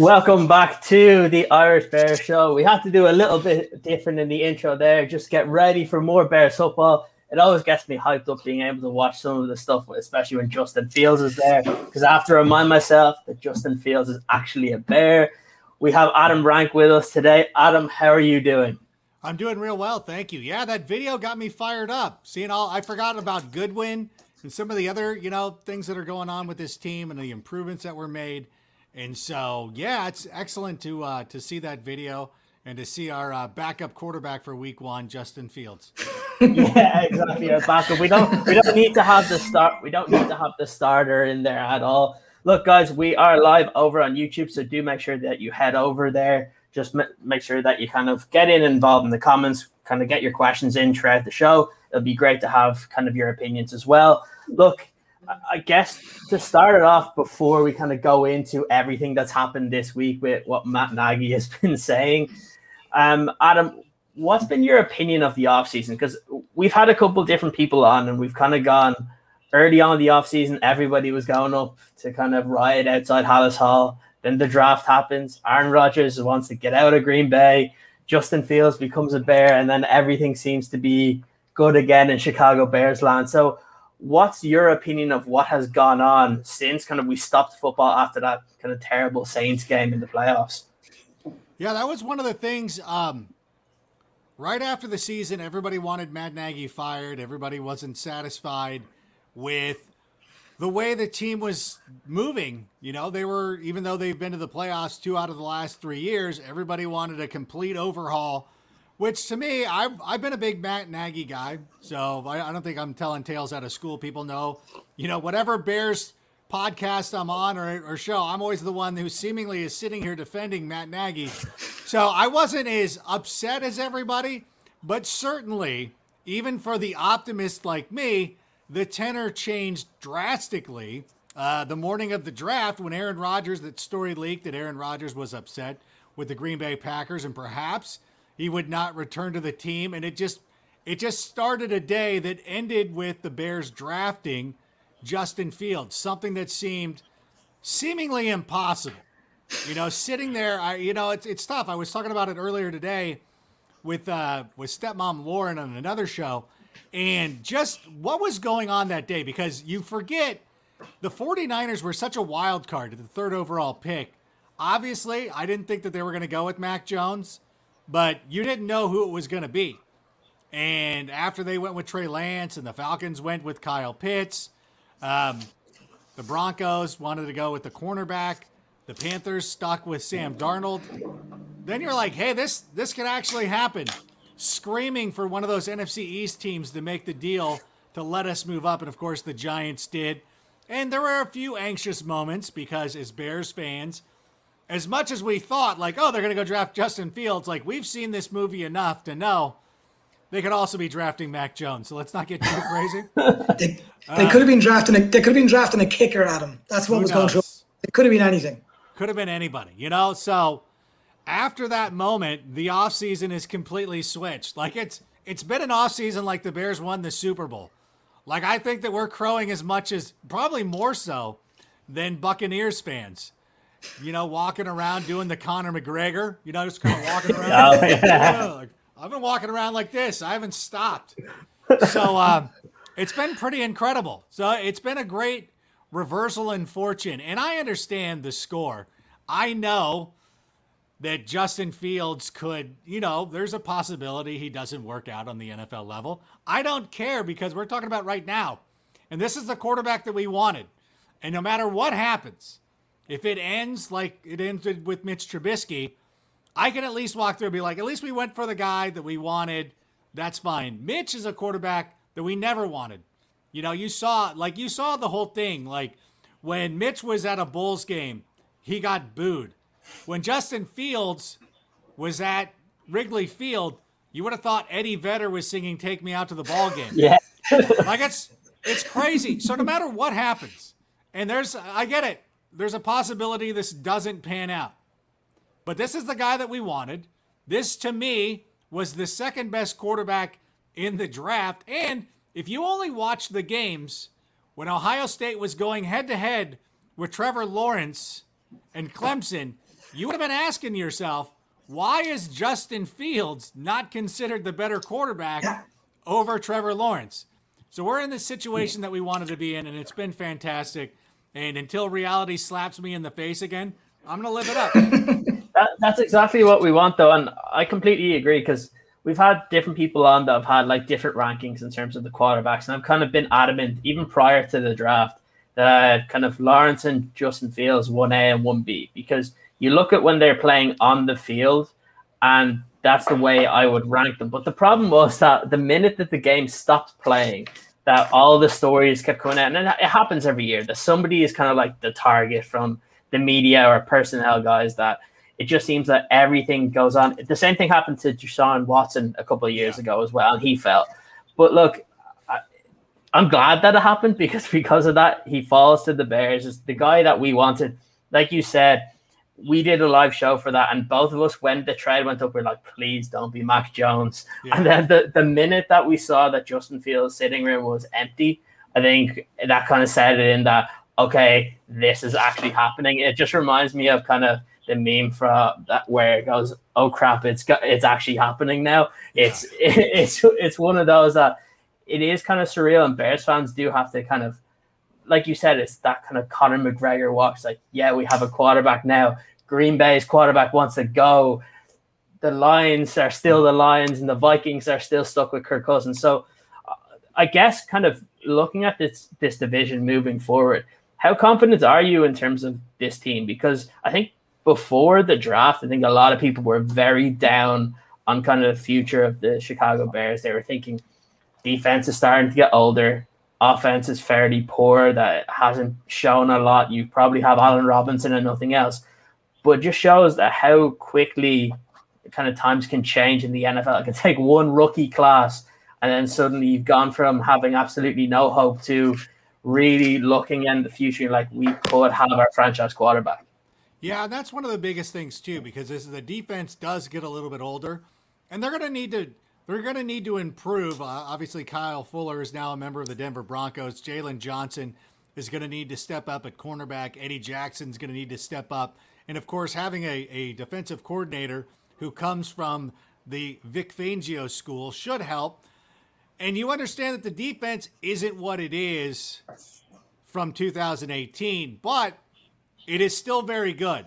Welcome back to the Irish Bears Show. We have to do a little bit different in the intro there. Just get ready for more Bears football. It always gets me hyped up being able to watch some of the stuff, especially when Justin Fields is there. Because I have to remind myself that Justin Fields is actually a bear. We have Adam Rank with us today. Adam, how are you doing? I'm doing real well, thank you. Yeah, that video got me fired up. Seeing all, I forgot about Goodwin and some of the other, you know, things that are going on with this team and the improvements that were made. And so, yeah, it's excellent to uh, to see that video and to see our uh, backup quarterback for Week One, Justin Fields. yeah, exactly. Our backup. We don't we don't need to have the start. We don't need to have the starter in there at all. Look, guys, we are live over on YouTube, so do make sure that you head over there. Just m- make sure that you kind of get in involved in the comments, kind of get your questions in throughout the show. It'll be great to have kind of your opinions as well. Look, I guess to start it off before we kind of go into everything that's happened this week with what Matt Nagy has been saying, um, Adam, what's been your opinion of the offseason? Because we've had a couple different people on and we've kind of gone early on the offseason, everybody was going up to kind of riot outside Halas Hall. Then the draft happens. Aaron Rodgers wants to get out of Green Bay. Justin Fields becomes a bear, and then everything seems to be good again in Chicago Bears land. So what's your opinion of what has gone on since kind of we stopped football after that kind of terrible Saints game in the playoffs? Yeah, that was one of the things. Um, right after the season, everybody wanted Matt Nagy fired. Everybody wasn't satisfied with the way the team was moving. You know, they were, even though they've been to the playoffs two out of the last three years, everybody wanted a complete overhaul which to me, I've, I've been a big Matt Nagy guy, so I, I don't think I'm telling tales out of school. People know, you know, whatever Bears podcast I'm on or, or show, I'm always the one who seemingly is sitting here defending Matt Nagy. So I wasn't as upset as everybody, but certainly, even for the optimist like me, the tenor changed drastically uh, the morning of the draft when Aaron Rodgers, that story leaked that Aaron Rodgers was upset with the Green Bay Packers and perhaps he would not return to the team, and it just it just started a day that ended with the Bears drafting Justin Fields, something that seemed seemingly impossible. You know, sitting there, I you know it's it's tough. I was talking about it earlier today with uh, with stepmom Lauren on another show, and just what was going on that day because you forget the 49ers were such a wild card at the third overall pick. Obviously, I didn't think that they were going to go with Mac Jones but you didn't know who it was going to be. And after they went with Trey Lance and the Falcons went with Kyle Pitts, um, the Broncos wanted to go with the cornerback. The Panthers stuck with Sam Darnold. Then you're like, hey, this this could actually happen. Screaming for one of those NFC East teams to make the deal to let us move up. And of course, the Giants did. And there were a few anxious moments because, as Bears fans, as much as we thought, like, oh, they're going to go draft Justin Fields, like, we've seen this movie enough to know they could also be drafting Mac Jones. So let's not get too crazy. they, they uh, could have been drafting a, they could have been drafting a kicker, Adam. That's what was knows? going through. It could have been anything. Could have been anybody, you know? So after that moment, the offseason is completely switched. Like it's it's been an offseason like the Bears won the Super Bowl. Like I think that we're crowing as much as probably more so than Buccaneers fans you know, walking around doing the Conor McGregor, you know, just kind of walking around. oh, yeah. like, I've been walking around like this. I haven't stopped. So um, it's been pretty incredible. So it's been a great reversal in fortune. And I understand the score. I know that Justin Fields could, you know, there's a possibility he doesn't work out on the NFL level. I don't care because we're talking about right now. And this is the quarterback that we wanted. And no matter what happens, if it ends like it ended with Mitch Trubisky, I can at least walk through and be like, at least we went for the guy that we wanted. That's fine. Mitch is a quarterback that we never wanted. You know, you saw like you saw the whole thing. Like when Mitch was at a Bulls game, he got booed. When Justin Fields was at Wrigley Field, you would have thought Eddie Vedder was singing "Take Me Out to the Ball Game." Yeah, like it's it's crazy. So no matter what happens, and there's I get it there's a possibility this doesn't pan out. But this is the guy that we wanted. This, to me, was the second best quarterback in the draft. And if you only watch the games when Ohio State was going head to head with Trevor Lawrence and Clemson, you would have been asking yourself, why is Justin Fields not considered the better quarterback over Trevor Lawrence? So we're in the situation that we wanted to be in, and it's been fantastic. And until reality slaps me in the face again, I'm going to live it up. that, that's exactly what we want, though. And I completely agree because we've had different people on that have had like different rankings in terms of the quarterbacks. And I've kind of been adamant, even prior to the draft, that uh, kind of Lawrence and Justin Fields 1A and 1B because you look at when they're playing on the field and that's the way I would rank them. But the problem was that the minute that the game stopped playing, that all the stories kept coming out, and it happens every year that somebody is kind of like the target from the media or personnel guys that it just seems that everything goes on. The same thing happened to Deshaun Watson a couple of years yeah. ago as well, and he fell. But look, I, I'm glad that it happened because because of that, he falls to the Bears. Is the guy that we wanted, like you said we did a live show for that, and both of us, when the trade went up, we are like, please don't be Mac Jones. Yeah. And then the, the minute that we saw that Justin Fields' sitting room was empty, I think that kind of set it in that, okay, this is actually happening. It just reminds me of kind of the meme from that where it goes, oh crap, it's got, it's actually happening now. It's yeah. it, it's it's one of those that it is kind of surreal, and Bears fans do have to kind of like you said, it's that kind of Conor McGregor watch. Like, yeah, we have a quarterback now. Green Bay's quarterback wants to go. The Lions are still the Lions, and the Vikings are still stuck with Kirk Cousins. So, uh, I guess, kind of looking at this this division moving forward, how confident are you in terms of this team? Because I think before the draft, I think a lot of people were very down on kind of the future of the Chicago Bears. They were thinking defense is starting to get older offense is fairly poor that hasn't shown a lot. You probably have Allen Robinson and nothing else, but just shows that how quickly kind of times can change in the NFL. It can take one rookie class and then suddenly you've gone from having absolutely no hope to really looking in the future like we could have our franchise quarterback. Yeah, that's one of the biggest things too, because as the defense does get a little bit older, and they're going to need to they're going to need to improve. Uh, obviously, Kyle Fuller is now a member of the Denver Broncos. Jaylon Johnson is going to need to step up at cornerback. Eddie Jackson's going to need to step up. And of course, having a, a defensive coordinator who comes from the Vic Fangio school should help. And you understand that the defense isn't what it is from 2018, but it is still very good.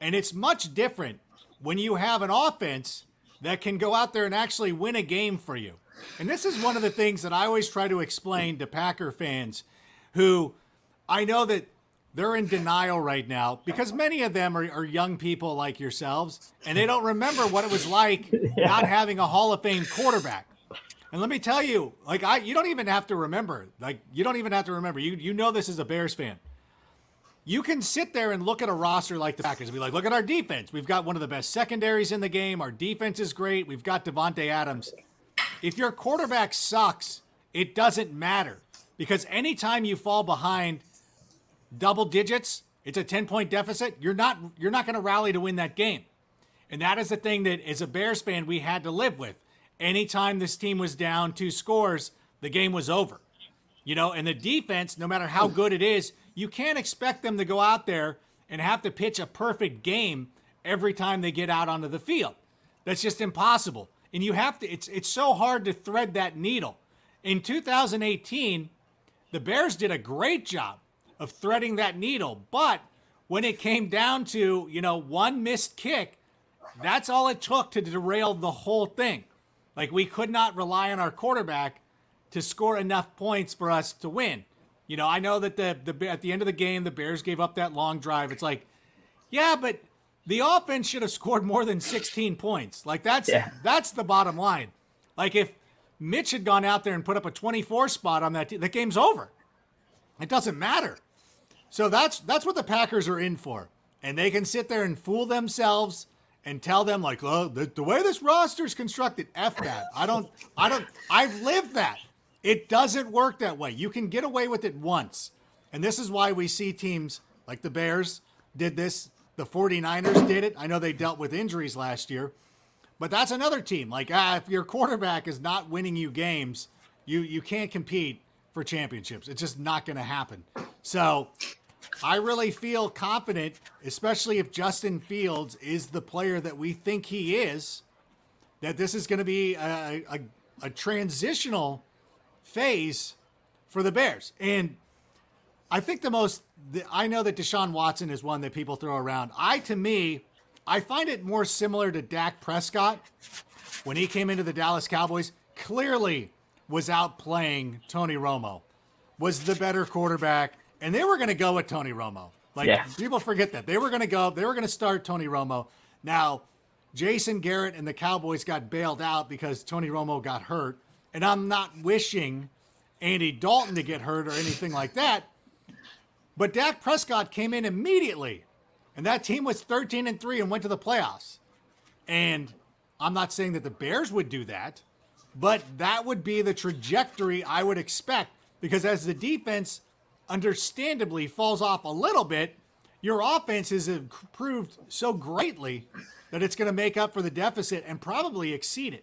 And it's much different when you have an offense that can go out there and actually win a game for you. And this is one of the things that I always try to explain to Packer fans who I know that they're in denial right now because many of them are, are young people like yourselves and they don't remember what it was like yeah. not having a Hall of Fame quarterback. And let me tell you, like I you don't even have to remember. Like you don't even have to remember. You you know this as a Bears fan you can sit there and look at a roster like the Packers and be like, look at our defense. We've got one of the best secondaries in the game. Our defense is great. We've got Davante Adams. If your quarterback sucks, it doesn't matter because anytime you fall behind double digits, it's a 10 point deficit, you're not you're not going to rally to win that game. And that is the thing that as a Bears fan we had to live with. Anytime this team was down two scores, the game was over. You know, and the defense, no matter how good it is, you can't expect them to go out there and have to pitch a perfect game every time they get out onto the field. That's just impossible. And you have to it's it's so hard to thread that needle. In 2018, the Bears did a great job of threading that needle, but when it came down to, you know, one missed kick, that's all it took to derail the whole thing. Like we could not rely on our quarterback to score enough points for us to win. You know, I know that the the at the end of the game, the Bears gave up that long drive. It's like, yeah, but the offense should have scored more than 16 points. Like that's yeah. that's the bottom line. Like if Mitch had gone out there and put up a 24 spot on that, the game's over. It doesn't matter. So that's that's what the Packers are in for, and they can sit there and fool themselves and tell them like, oh, the, the way this roster is constructed, f that. I don't, I don't, I've lived that. It doesn't work that way. You can get away with it once. And this is why we see teams like the Bears did this, the 49ers did it. I know they dealt with injuries last year. But that's another team. Like ah, if your quarterback is not winning you games, you you can't compete for championships. It's just not going to happen. So I really feel confident, especially if Justin Fields is the player that we think he is, that this is going to be a, a, a transitional phase for the Bears. And I think the most, I know that Deshaun Watson is one that people throw around. I, to me, I find it more similar to Dak Prescott when he came into the Dallas Cowboys. Clearly was outplaying Tony Romo, was the better quarterback, and they were going to go with Tony Romo. Like yeah. people forget that they were going to go, they were going to start Tony Romo. Now, Jason Garrett and the Cowboys got bailed out because Tony Romo got hurt, and I'm not wishing Andy Dalton to get hurt or anything like that. But Dak Prescott came in immediately, and that team was 13 and 3 and went to the playoffs. And I'm not saying that the Bears would do that, but that would be the trajectory I would expect because as the defense understandably falls off a little bit, your offense has improved so greatly that it's going to make up for the deficit and probably exceed it.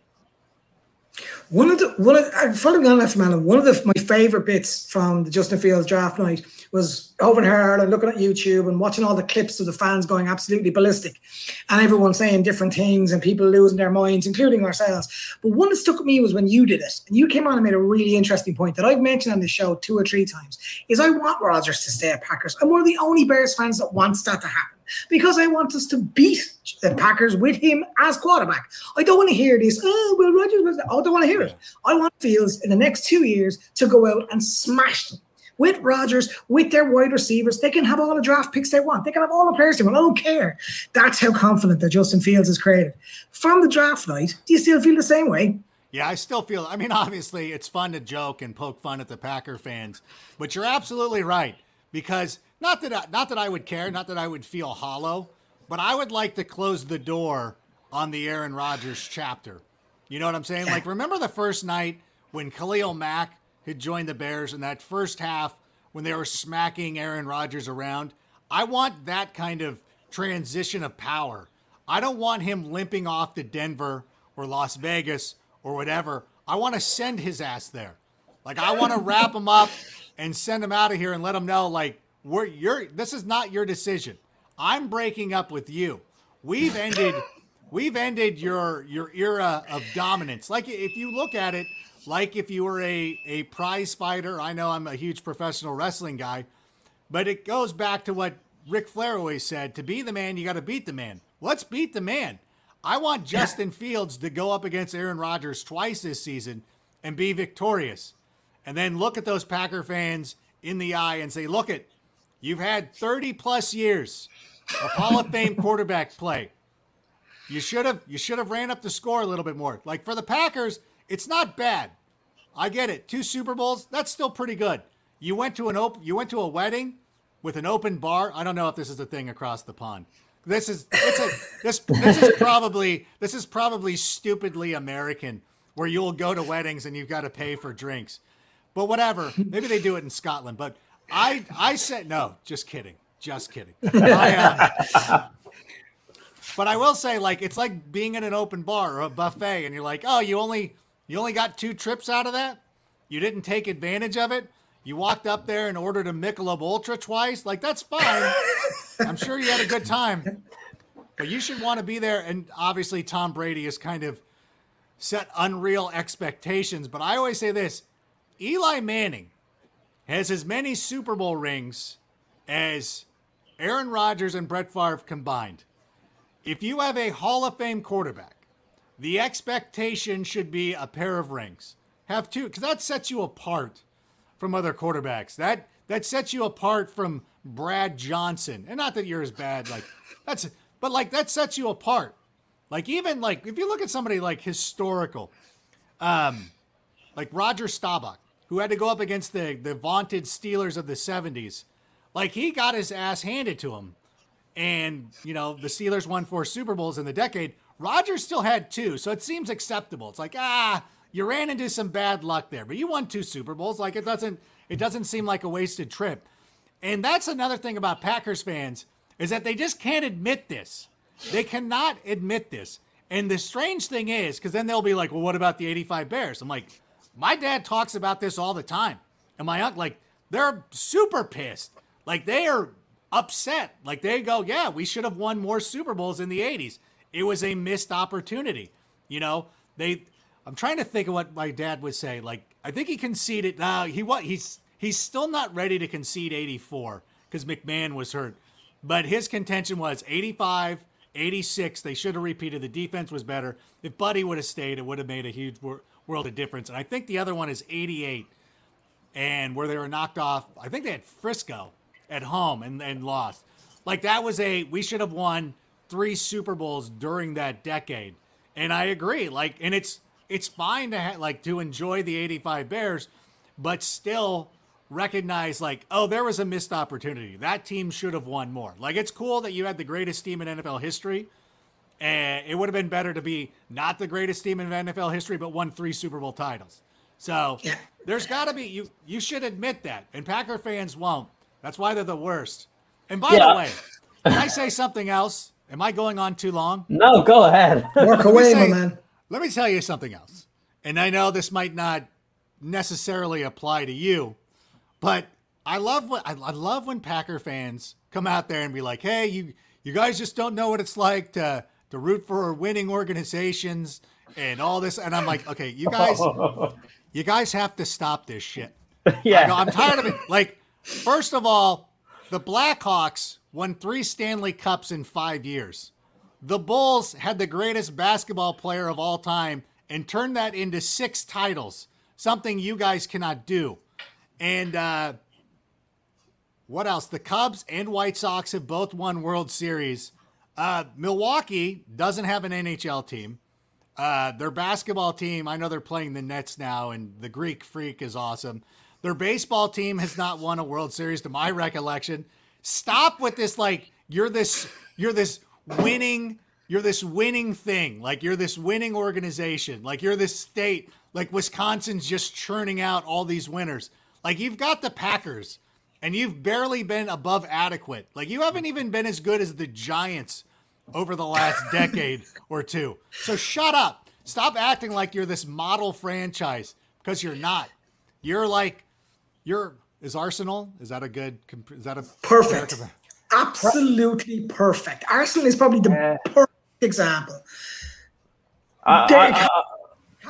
One of the one of following on from Alan, one of the, my favorite bits from the Justin Fields draft night was over in Ireland looking at YouTube and watching all the clips of the fans going absolutely ballistic and everyone saying different things and people losing their minds, including ourselves. But one that stuck with me was when you did it. And you came on and made a really interesting point that I've mentioned on the show two or three times is I want Rodgers to stay at Packers. I'm one of the only Bears fans that wants that to happen because I want us to beat the Packers with him as quarterback. I don't want to hear this. Oh, well, Rodgers. I don't want to hear it. I want Fields in the next two years to go out and smash them with Rodgers, with their wide receivers. They can have all the draft picks they want. They can have all the players they want. I don't care. That's how confident that Justin Fields is created. From the draft night, do you still feel the same way? Yeah, I still feel. I mean, obviously, it's fun to joke and poke fun at the Packer fans, but you're absolutely right because not that I, not that I would care, not that I would feel hollow, but I would like to close the door on the Aaron Rodgers chapter. You know what I'm saying? Like, remember the first night when Khalil Mack had joined the Bears in that first half when they were smacking Aaron Rodgers around. I want that kind of transition of power. I don't want him limping off to Denver or Las Vegas or whatever. I want to send his ass there. Like I want to wrap him up and send him out of here and let him know like we're you're this is not your decision. I'm breaking up with you. We've ended we've ended your your era of dominance. Like if you look at it, like if you were a, a prize fighter. I know I'm a huge professional wrestling guy, but it goes back to what Ric Flair always said to be the man, you got to beat the man. Let's beat the man. I want Justin Fields to go up against Aaron Rodgers twice this season and be victorious. And then look at those Packer fans in the eye and say, look it, you've had 30 plus years of Hall of Fame quarterback play. You should have you should have ran up the score a little bit more. Like for the Packers, it's not bad. I get it. Two Super Bowls, that's still pretty good. You went to an open you went to a wedding with an open bar. I don't know if this is a thing across the pond. This is it's a this this is probably this is probably stupidly American where you'll go to weddings and you've got to pay for drinks. But whatever. Maybe they do it in Scotland. But I I said no, just kidding. Just kidding. I, uh, but I will say, like, it's like being in an open bar or a buffet, and you're like, oh, you only you only got two trips out of that? You didn't take advantage of it? You walked up there and ordered a Michelob Ultra twice? Like, that's fine. I'm sure you had a good time. But you should want to be there. And obviously, Tom Brady has kind of set unreal expectations. But I always say this Eli Manning has as many Super Bowl rings as Aaron Rodgers and Brett Favre combined. If you have a Hall of Fame quarterback, the expectation should be a pair of rings. Have two, because that sets you apart from other quarterbacks. That that sets you apart from Brad Johnson. And not that you're as bad, like that's but like that sets you apart. Like even like if you look at somebody like historical, um, like Roger Staubach, who had to go up against the the vaunted Steelers of the 70s, like he got his ass handed to him. And, you know, the Steelers won four Super Bowls in the decade. Rodgers still had two, so it seems acceptable. It's like, ah, you ran into some bad luck there, but you won two Super Bowls. Like it doesn't it doesn't seem like a wasted trip. And that's another thing about Packers fans is that they just can't admit this. They cannot admit this. And the strange thing is, because then they'll be like, well, what about the 85 Bears? I'm like, my dad talks about this all the time. And my uncle, like, they're super pissed. Like they are upset. Like they go, yeah, we should have won more Super Bowls in the 80s. It was a missed opportunity. You know, they I'm trying to think of what my dad would say. Like I think he conceded now he what he's he's still not ready to concede 84 cuz McMahon was hurt. But his contention was 85, 86, they should have repeated the defense was better. If Buddy would have stayed, it would have made a huge world of difference. And I think the other one is 88 and where they were knocked off. I think they had Frisco at home and, and lost. Like that was a we should have won three Super Bowls during that decade. And I agree. Like and it's it's fine to ha- like to enjoy the 85 Bears, but still recognize like oh there was a missed opportunity. That team should have won more. Like it's cool that you had the greatest team in NFL history. And it would have been better to be not the greatest team in NFL history, but won three Super Bowl titles. So yeah. there's got to be you. You should admit that, and Packer fans won't. That's why they're the worst. And by yeah. the way, can I say something else? Am I going on too long? No, go ahead. Work away, say, my man. Let me tell you something else. And I know this might not necessarily apply to you, but I love what I, I love when Packer fans come out there and be like, "Hey, you you guys just don't know what it's like to to root for winning organizations and all this." And I'm like, "Okay, you guys, you guys have to stop this shit." Yeah, I'm tired of it. Like First of all, the Blackhawks won three Stanley Cups in five years. The Bulls had the greatest basketball player of all time and turned that into six titles, something you guys cannot do. And uh, what else? The Cubs and White Sox have both won World Series. Uh, Milwaukee doesn't have an NHL team. Uh, their basketball team, I know they're playing the Nets now, and the Greek Freak is awesome. Their baseball team has not won a World Series to my recollection. Stop with this like you're this you're this winning you're this winning thing. Like you're this winning organization. Like you're this state. Like Wisconsin's just churning out all these winners. Like you've got the Packers and you've barely been above adequate. Like you haven't even been as good as the Giants over the last decade or two. So shut up. Stop acting like you're this model franchise because you're not. You're like you're is Arsenal? Is that a good? Is that a perfect? Absolutely perfect. Arsenal is probably the perfect example. I, I,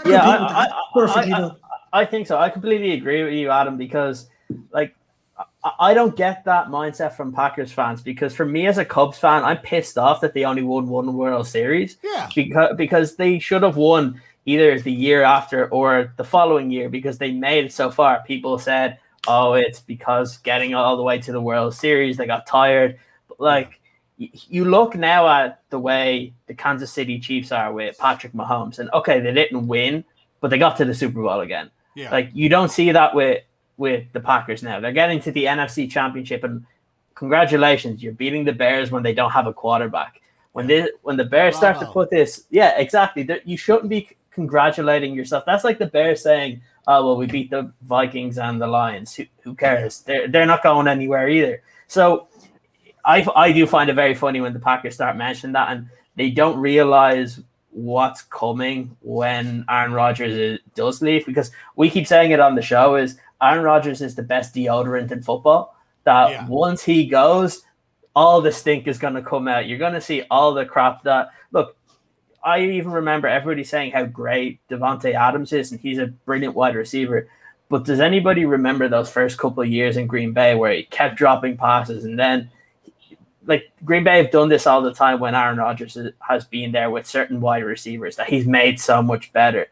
I, yeah, I, I, think so. I completely agree with you, Adam, because like I don't get that mindset from Packers fans because for me as a Cubs fan, I'm pissed off that they only won one World Series. Yeah. Because because they should have won either the year after or the following year because they made it so far. People said, oh, it's because getting all the way to the World Series, they got tired. But like, you look now at the way the Kansas City Chiefs are with Patrick Mahomes, and okay, they didn't win, but they got to the Super Bowl again. Yeah. Like you don't see that with with the Packers now. They're getting to the NFC Championship, and congratulations, you're beating the Bears when they don't have a quarterback. When they when the Bears start to put this, yeah, exactly. You shouldn't be congratulating yourself. That's like the Bears saying, oh well, we beat the Vikings and the Lions. Who, who cares? They're they're not going anywhere either. So I I do find it very funny when the Packers start mentioning that and they don't realize what's coming when Aaron Rodgers does leave because we keep saying it on the show is Aaron Rodgers is the best deodorant in football. That yeah. once he goes, all the stink is going to come out. You're going to see all the crap that look. I even remember everybody saying how great Davante Adams is, and he's a brilliant wide receiver. But does anybody remember those first couple of years in Green Bay where he kept dropping passes, and then like Green Bay have done this all the time when Aaron Rodgers has been there with certain wide receivers that he's made so much better.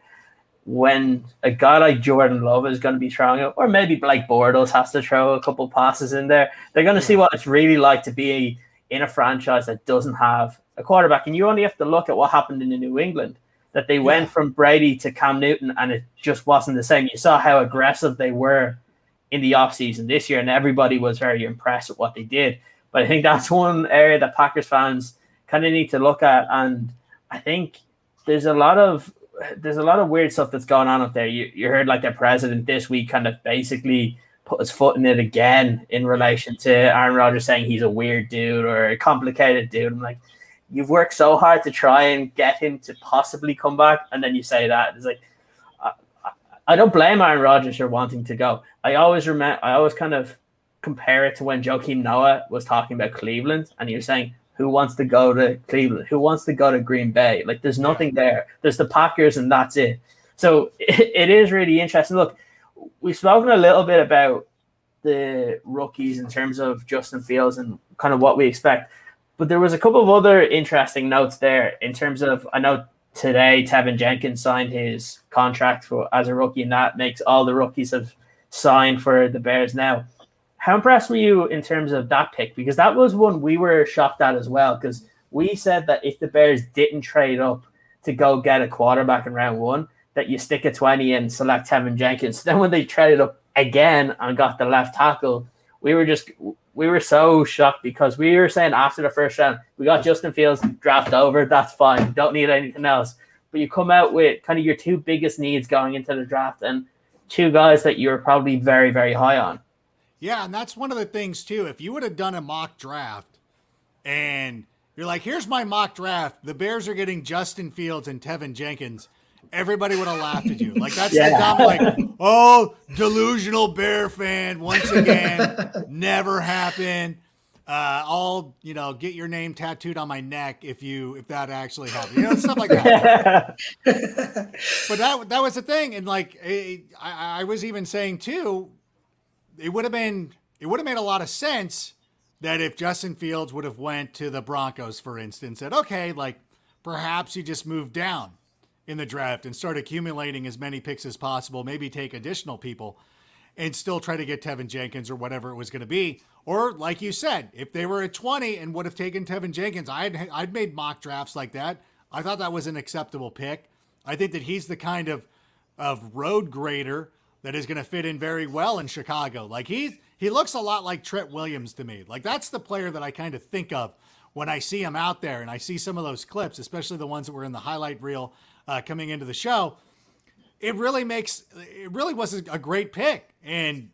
When a guy like Jordan Love is going to be throwing it, or maybe Blake Bortles has to throw a couple passes in there, they're going to see what it's really like to be in a franchise that doesn't have a quarterback. And you only have to look at what happened in New England that they yeah. went from Brady to Cam Newton and it just wasn't the same. You saw how aggressive they were in the offseason this year, and everybody was very impressed with what they did. But I think that's one area that Packers fans kind of need to look at. And I think there's a lot of there's a lot of weird stuff that's going on up there. You, you heard like the president this week kind of basically put his foot in it again in relation to Aaron Rodgers saying he's a weird dude or a complicated dude. I'm like, you've worked so hard to try and get him to possibly come back, and then you say that. It's like I, I don't blame Aaron Rodgers for wanting to go. I always remember, I always kind of compare it to when Joakim Noah was talking about Cleveland and he was saying, who wants to go to Cleveland? Who wants to go to Green Bay? Like, there's nothing there. There's the Packers, and that's it. So it, it is really interesting. Look, we've spoken a little bit about the rookies in terms of Justin Fields and kind of what we expect. But there was a couple of other interesting notes there in terms of I know today Teven Jenkins signed his contract for as a rookie, and that makes all the rookies have signed for the Bears now. How impressed were you in terms of that pick? Because that was one we were shocked at as well. Because we said that if the Bears didn't trade up to go get a quarterback in round one, that you stick a 20 and select Teven Jenkins. Then when they traded up again and got the left tackle, we were just we were so shocked because we were saying after the first round, we got Justin Fields draft over, that's fine, don't need anything else. But you come out with kind of your two biggest needs going into the draft and two guys that you're probably very, very high on. Yeah, and that's one of the things too. If you would have done a mock draft and you're like, here's my mock draft, the Bears are getting Justin Fields and Teven Jenkins, everybody would have laughed at you. Like that's yeah. the dumb like, oh, delusional Bear fan once again, never happened. Uh, I'll you know get your name tattooed on my neck if you if that actually happened, you know stuff like that. but that that was the thing, and like I, I was even saying too, it would have been it would have made a lot of sense that if Justin Fields would have went to the Broncos, for instance, said, okay, like perhaps you just move down in the draft and start accumulating as many picks as possible, maybe take additional people and still try to get Teven Jenkins or whatever it was going to be. Or like you said, if they were at 20 and would have taken Teven Jenkins, I'd I'd made mock drafts like that. I thought that was an acceptable pick. I think that he's the kind of of road grader that is going to fit in very well in Chicago. Like he he looks a lot like Trent Williams to me. Like that's the player that I kind of think of when I see him out there and I see some of those clips, especially the ones that were in the highlight reel uh, coming into the show. It really makes it really was a great pick, and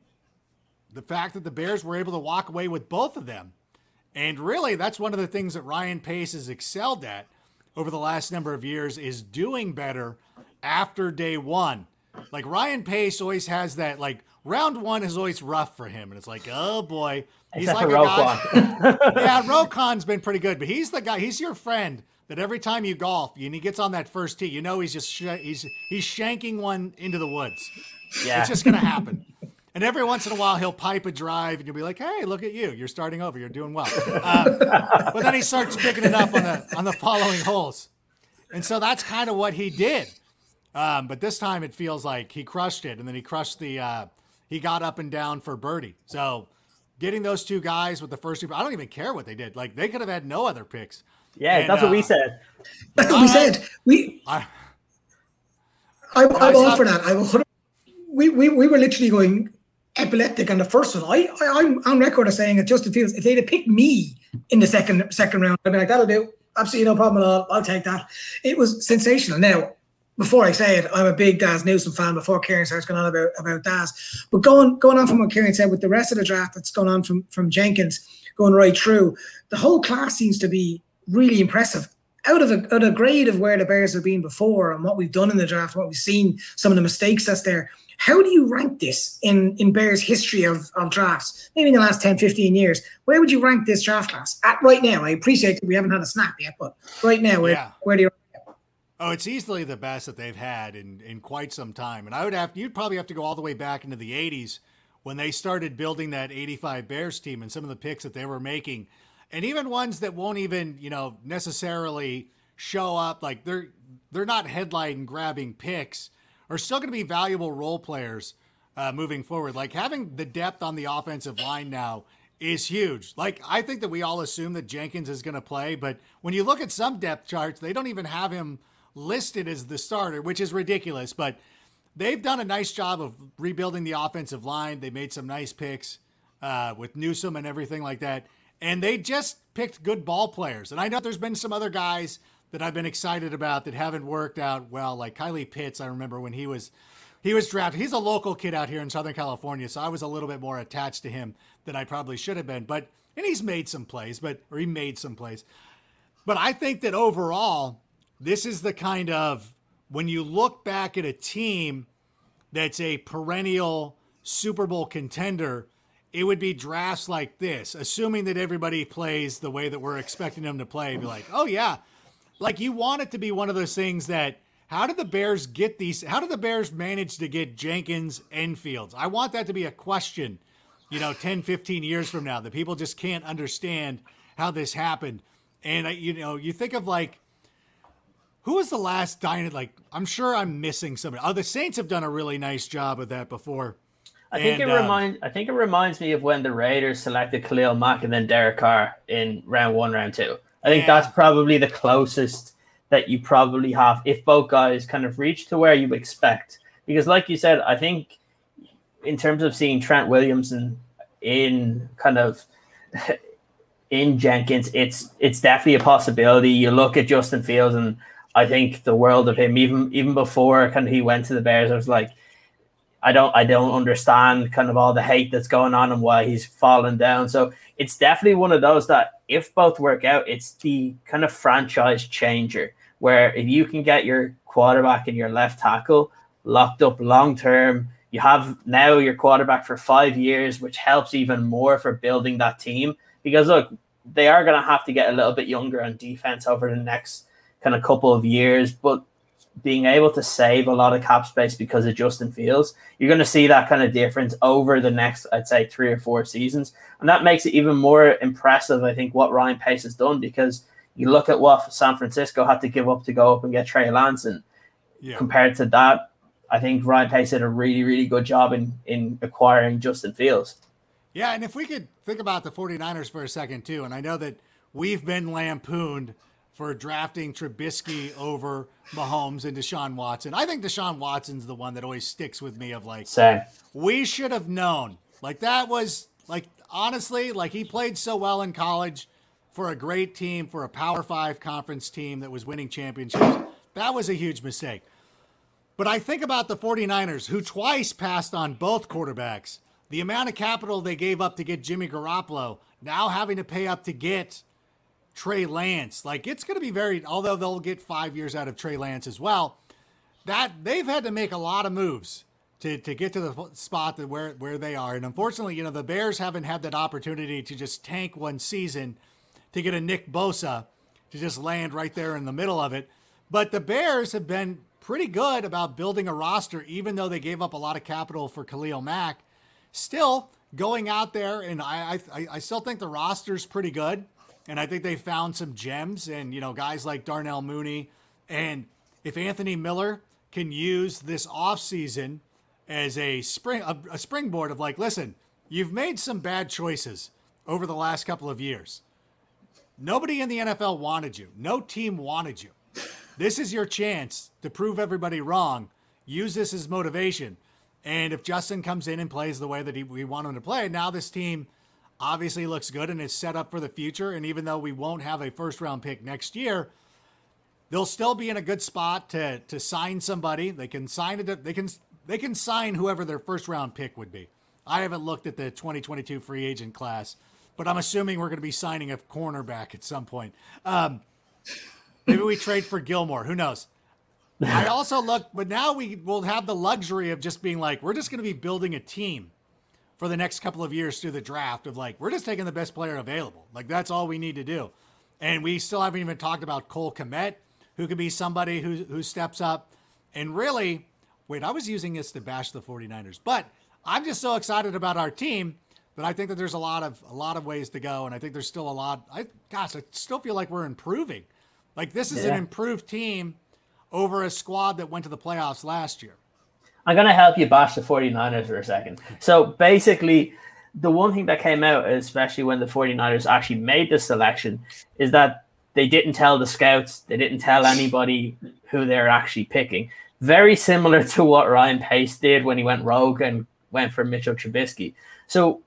the fact that the Bears were able to walk away with both of them, and really that's one of the things that Ryan Pace has excelled at over the last number of years is doing better after day one like Ryan Pace always has that like round one is always rough for him, and it's like, oh boy, he's Except like a guy. yeah, Roquan's been pretty good, but he's the guy. He's your friend that every time you golf and he gets on that first tee, you know he's just sh- he's he's shanking one into the woods. Yeah, it's just gonna happen. And every once in a while, he'll pipe a drive, and you'll be like, "Hey, look at you! You're starting over. You're doing well." Uh, but then he starts picking it up on the on the following holes, and so that's kind of what he did. Um, but this time it feels like he crushed it, and then he crushed the. Uh, he got up and down for birdie. So getting those two guys with the first two, I don't even care what they did. Like they could have had no other picks. Yeah, and, that's what uh, we said. That's what we said. We. I, I, I'm all for that. I we, we we were literally going epileptic on the first one. I, I I'm on record of saying it. Justin Fields. If they'd have picked me in the second second round, I'd be like, that'll do. Absolutely no problem at all. I'll take that. It was sensational. Now before I say it, I'm a big Dazz Newsome fan. Before Ciaran starts going on about about Dazz, but going going on from what Ciaran said with the rest of the draft that's going on from from Jenkins going right through, the whole class seems to be really impressive. Out of a, out of grade of where the Bears have been before and what we've done in the draft, what we've seen, some of the mistakes that's there. How do you rank this in, in Bears history of, of drafts? Maybe in the last 10, 15 years. Where would you rank this draft class at right now? I appreciate that we haven't had a snap yet, but right now, where, yeah. where do you Oh, it's easily the best that they've had in, in quite some time. And I would have you'd probably have to go all the way back into the 80s when they started building that 85 Bears team and some of the picks that they were making. And even ones that won't even, you know, necessarily show up like they're they're not headline grabbing picks are still going to be valuable role players uh, moving forward. Like having the depth on the offensive line now is huge. Like I think that we all assume that Jenkins is going to play, but when you look at some depth charts, they don't even have him listed as the starter, which is ridiculous. But they've done a nice job of rebuilding the offensive line. They made some nice picks uh, with Newsome and everything like that. And they just picked good ball players. And I know there's been some other guys that I've been excited about that haven't worked out well, like Kylie Pitts. I remember when he was he was drafted. He's a local kid out here in Southern California, so I was a little bit more attached to him than I probably should have been. But and he's made some plays, but or he made some plays. But I think that overall, this is the kind of when you look back at a team that's a perennial Super Bowl contender it would be drafts like this, assuming that everybody plays the way that we're expecting them to play. Be like, oh yeah, like you want it to be one of those things that. How did the Bears get these? How did the Bears manage to get Jenkins and Fields? I want that to be a question, you know, 10, 15 years from now that people just can't understand how this happened. And, you know, you think of like, who was the last dynasty? Like, I'm sure I'm missing somebody. Oh, the Saints have done a really nice job of that before. I think and, it um, reminds. I think it reminds me of when the Raiders selected Khalil Mack and then Derek Carr in round one, round two. I think yeah. that's probably the closest that you probably have if both guys kind of reach to where you expect. Because, like you said, I think in terms of seeing Trent Williamson in kind of in Jenkins, it's it's definitely a possibility. You look at Justin Fields, and I think the world of him. Even even before kind of he went to the Bears, I was like, I don't I don't understand kind of all the hate that's going on and why he's fallen down. So it's definitely one of those that if both work out, it's the kind of franchise changer where if you can get your quarterback and your left tackle locked up long term, you have now your quarterback for five years, which helps even more for building that team. Because look, they are going to have to get a little bit younger on defense over the next kind of couple of years, but being able to save a lot of cap space because of Justin Fields, you're going to see that kind of difference over the next, I'd say, three or four seasons. And that makes it even more impressive, I think, what Ryan Pace has done because you look at what San Francisco had to give up to go up and get Trey Lance, and yeah. compared to that, I think Ryan Pace did a really, really good job in in acquiring Justin Fields. Yeah, and if we could think about the 49ers for a second too, and I know that we've been lampooned for drafting Trubisky over Mahomes and Deshaun Watson. I think Deshaun Watson's the one that always sticks with me of like Same. we should have known. Like that was like honestly, like he played so well in college for a great team, for a Power Five conference team that was winning championships. That was a huge mistake. But I think about the 49ers, who twice passed on both quarterbacks. The amount of capital they gave up to get Jimmy Garoppolo, now having to pay up to get Trey Lance. Like it's going to be very, although they'll get five years out of Trey Lance as well. That they've had to make a lot of moves to, to get to the spot that where where they are. And unfortunately, you know, the Bears haven't had that opportunity to just tank one season to get a Nick Bosa to just land right there in the middle of it. But the Bears have been pretty good about building a roster, even though they gave up a lot of capital for Khalil Mack. Still going out there, and I, I, I still think the roster's pretty good. And I think they found some gems and, you know, guys like Darnell Mooney. And if Anthony Miller can use this offseason as a spring a, a springboard of like, listen, you've made some bad choices over the last couple of years. Nobody in the NFL wanted you. No team wanted you. This is your chance to prove everybody wrong. Use this as motivation. And if Justin comes in and plays the way that he, we want him to play, now this team obviously looks good and is set up for the future. And even though we won't have a first round pick next year, they'll still be in a good spot to to sign somebody. They can sign it. They can they can sign whoever their first round pick would be. I haven't looked at the 2022 free agent class but I'm assuming we're going to be signing a cornerback at some point. Um, maybe we trade for Gilmore. Who knows? I also look, but now we will have the luxury of just being like, we're just going to be building a team for the next couple of years through the draft of like, we're just taking the best player available. Like, that's all we need to do. And we still haven't even talked about Cole Kmet, who could be somebody who, who steps up. And really, wait, I was using this to bash the 49ers, but I'm just so excited about our team but I think that there's a lot of a lot of ways to go, and I think there's still a lot. I gosh, I still feel like we're improving. Like this is yeah. an improved team over a squad that went to the playoffs last year. I'm gonna help you bash the 49ers for a second. So basically, the one thing that came out, especially when the 49ers actually made the selection, is that they didn't tell the scouts, they didn't tell anybody who they're actually picking. Very similar to what Ryan Pace did when he went rogue and went for Mitchell Trubisky. So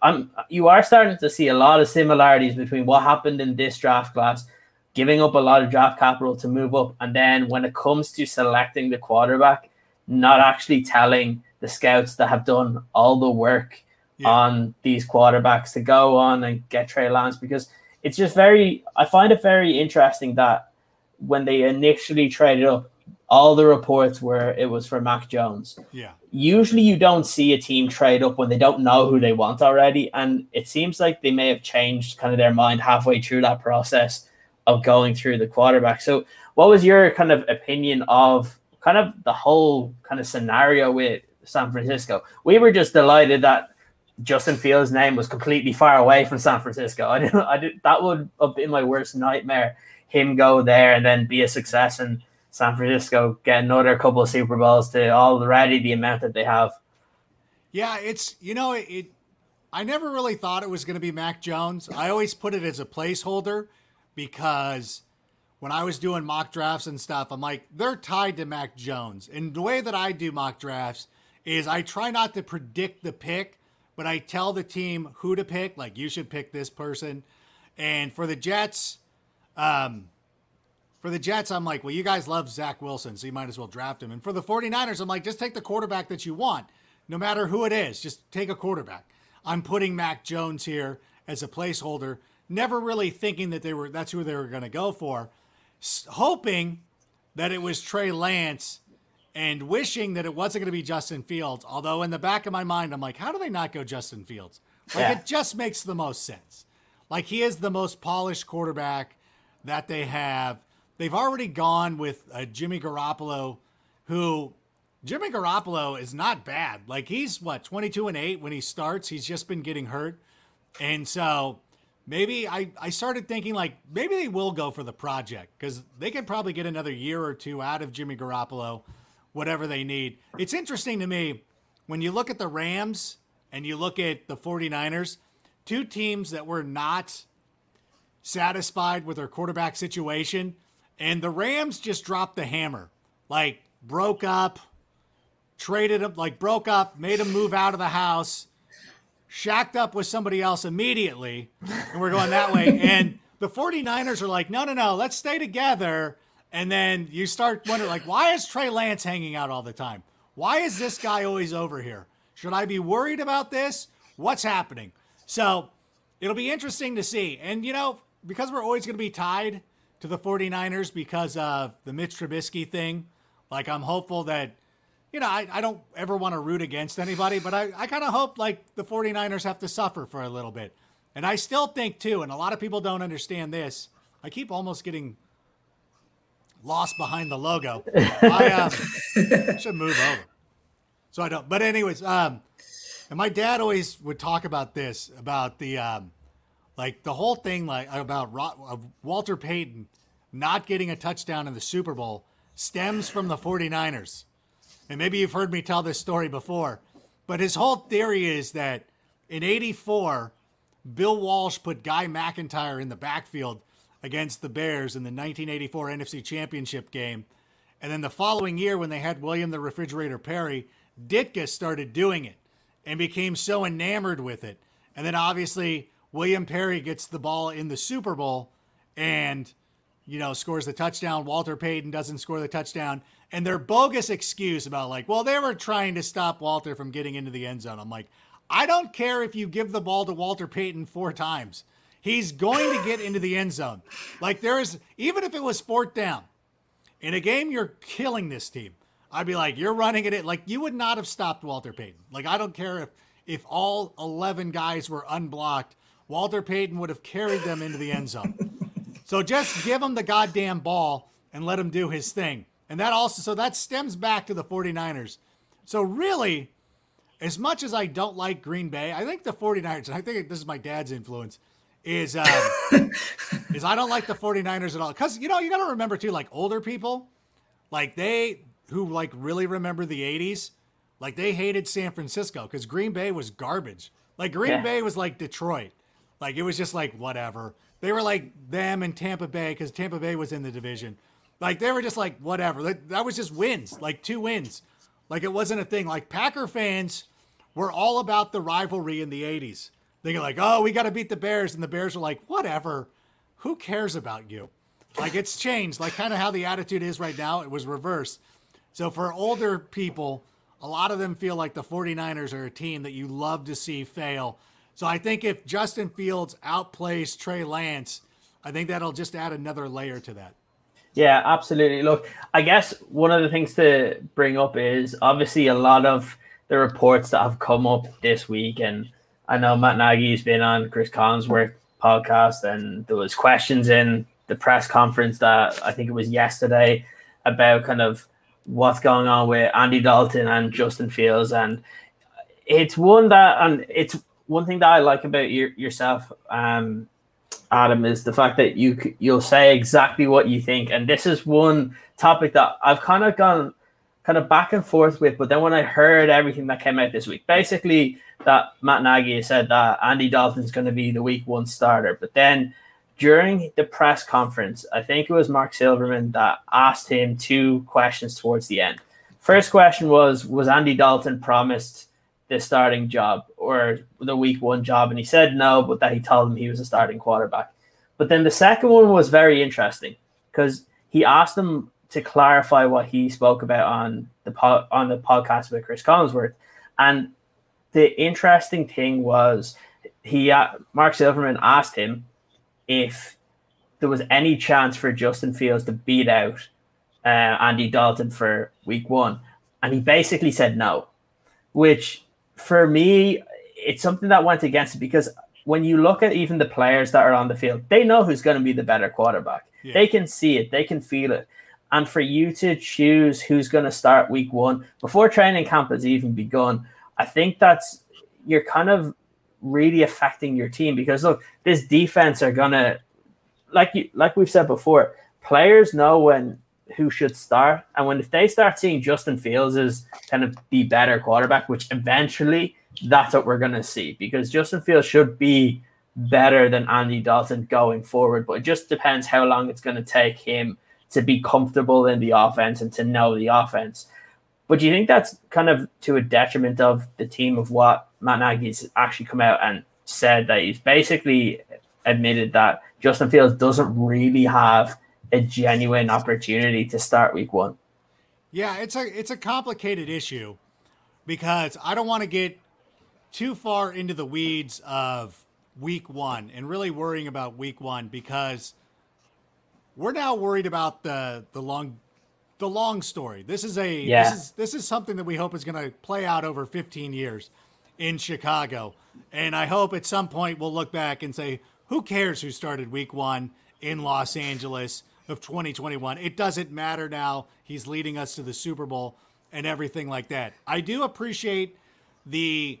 I'm you are starting to see a lot of similarities between what happened in this draft class, giving up a lot of draft capital to move up, and then when it comes to selecting the quarterback, not actually telling the scouts that have done all the work yeah. on these quarterbacks to go on and get Trey Lance because it's just very I find it very interesting that when they initially traded up, all the reports were it was for Mac Jones. Yeah. Usually you don't see a team trade up when they don't know who they want already. And it seems like they may have changed kind of their mind halfway through that process of going through the quarterback. So what was your kind of opinion of kind of the whole kind of scenario with San Francisco? We were just delighted that Justin Fields' name was completely far away from San Francisco. I didn't I did that would have been my worst nightmare. Him go there and then be a success and San Francisco get another couple of Super Bowls to already the amount that they have. Yeah, it's you know it. it I never really thought it was going to be Mac Jones. I always put it as a placeholder because when I was doing mock drafts and stuff, I'm like they're tied to Mac Jones. And the way that I do mock drafts is I try not to predict the pick, but I tell the team who to pick. Like you should pick this person. And for the Jets, um, for the Jets, I'm like, well, you guys love Zach Wilson, so you might as well draft him. And for the 49ers, I'm like, just take the quarterback that you want, no matter who it is. Just take a quarterback. I'm putting Mac Jones here as a placeholder, never really thinking that they were that's who they were going to go for, hoping that it was Trey Lance and wishing that it wasn't going to be Justin Fields. Although in the back of my mind, I'm like, how do they not go Justin Fields? Like yeah. it just makes the most sense. Like he is the most polished quarterback that they have they've already gone with uh, Jimmy Garoppolo, who Jimmy Garoppolo is not bad. Like he's what 22 and 8 when he starts. He's just been getting hurt. And so maybe I, I started thinking like maybe they will go for the project because they could probably get another year or two out of Jimmy Garoppolo, whatever they need. It's interesting to me when you look at the Rams and you look at the 49ers, two teams that were not satisfied with their quarterback situation and the Rams just dropped the hammer. Like, broke up, traded him, like, broke up, made him move out of the house, shacked up with somebody else immediately. And we're going that way. And the 49ers are like, no, no, no, let's stay together. And then you start wondering, like, why is Trey Lance hanging out all the time? Why is this guy always over here? Should I be worried about this? What's happening? So it'll be interesting to see. And, you know, because we're always going to be tied to the 49ers because of the Mitch Trubisky thing. Like, I'm hopeful that, you know, I, I don't ever want to root against anybody, but I, I kind of hope, like, the 49ers have to suffer for a little bit. And I still think, too, and a lot of people don't understand this, I keep almost getting lost behind the logo. I um, should move over. So I don't. But, anyways, um, and my dad always would talk about this, about the, um, like the whole thing, like about Walter Payton not getting a touchdown in the Super Bowl stems from the 49ers. And maybe you've heard me tell this story before, but his whole theory is that in 84, Bill Walsh put Guy McIntyre in the backfield against the Bears in the 1984 NFC Championship game. And then the following year, when they had William the Refrigerator Perry, Ditka started doing it and became so enamored with it. And then obviously William Perry gets the ball in the Super Bowl and, you know, scores the touchdown. Walter Payton doesn't score the touchdown. And their bogus excuse about, like, well, they were trying to stop Walter from getting into the end zone. I'm like, I don't care if you give the ball to Walter Payton four times. He's going to get into the end zone. Like, there is, even if it was fourth down, in a game you're killing this team, I'd be like, you're running it. Like, you would not have stopped Walter Payton. Like, I don't care if, if all 11 guys were unblocked Walter Payton would have carried them into the end zone. So just give him the goddamn ball and let him do his thing. And that also, so that stems back to the 49ers. So really, as much as I don't like Green Bay, I think the 49ers, and I think this is my dad's influence, is uh, is I don't like the 49ers at all. Because, you know, you got to remember too, like older people, like they who like really remember the 80s, like they hated San Francisco because Green Bay was garbage. Like Green yeah. Bay was like Detroit. Like it was just like whatever. They were like them and Tampa Bay because Tampa Bay was in the division. Like they were just like whatever. That, that was just wins, like two wins. Like it wasn't a thing. Like Packer fans were all about the rivalry in the 80s. They go like, "Oh, we got to beat the Bears." And the Bears are like, "Whatever. Who cares about you?" Like it's changed. Like kind of how the attitude is right now. It was reversed. So for older people, a lot of them feel like the 49ers are a team that you love to see fail so I think if Justin Fields outplays Trey Lance, I think that'll just add another layer to that. Yeah, absolutely. Look, I guess one of the things to bring up is obviously a lot of the reports that have come up this week, and I know Matt Nagy's been on Cris Collinsworth podcast, and there was questions in the press conference that I think it was yesterday about kind of what's going on with Andy Dalton and Justin Fields, and it's one that, and it's one thing that I like about your, yourself, um, Adam, is the fact that you you'll say exactly what you think, and this is one topic that I've kind of gone kind of back and forth with. But then when I heard everything that came out this week, basically that Matt Nagy said that Andy Dalton's going to be the week one starter, but then during the press conference, I think it was Marc Silverman that asked him two questions towards the end. First question was Was Andy Dalton promised the starting job or the week one job? And he said no, but that he told him he was a starting quarterback. But then the second one was very interesting because he asked him to clarify what he spoke about on the po- on the podcast with Cris Collinsworth. And the interesting thing was he uh, Marc Silverman asked him if there was any chance for Justin Fields to beat out uh, Andy Dalton for week one. And he basically said no, which for me, it's something that went against it because when you look at even the players that are on the field, they know who's going to be the better quarterback. Yeah. They can see it, they can feel it. And for you to choose who's going to start week one before training camp has even begun, I think that's you're kind of really affecting your team because look, this defense are gonna like you like we've said before, players know when who should start, and when if they start seeing Justin Fields as kind of the better quarterback, which eventually that's what we're gonna see because Justin Fields should be better than Andy Dalton going forward, but it just depends how long it's gonna take him to be comfortable in the offense and to know the offense. But do you think that's kind of to a detriment of the team of what Matt Nagy's actually come out and said that he's basically admitted that Justin Fields doesn't really have a genuine opportunity to start week one. Yeah, it's a it's a complicated issue because I don't want to get too far into the weeds of week one and really worrying about week one because we're now worried about the the long the long story. This is a yeah. this is this is something that we hope is going to play out over 15 years in Chicago. And I hope at some point we'll look back and say, who cares who started week one in Los Angeles of 2021? It doesn't matter now. He's leading us to the Super Bowl and everything like that. I do appreciate the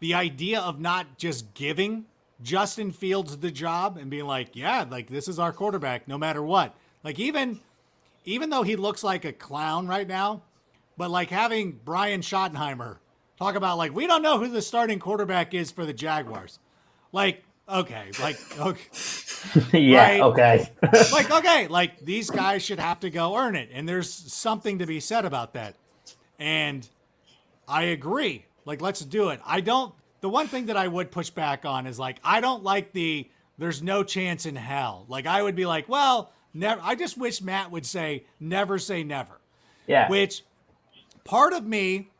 the idea of not just giving Justin Fields the job and being like, yeah, like this is our quarterback no matter what. Like even even though he looks like a clown right now, but like having Brian Schottenheimer talk about like we don't know who the starting quarterback is for the Jaguars. Like, okay, like okay. yeah, right? okay. like, okay, like these guys should have to go earn it. And there's something to be said about that. And I agree. Like, let's do it. I don't the one thing that I would push back on is like I don't like the there's no chance in hell. Like I would be like, well, never I just wish Matt would say never say never. Yeah. Which part of me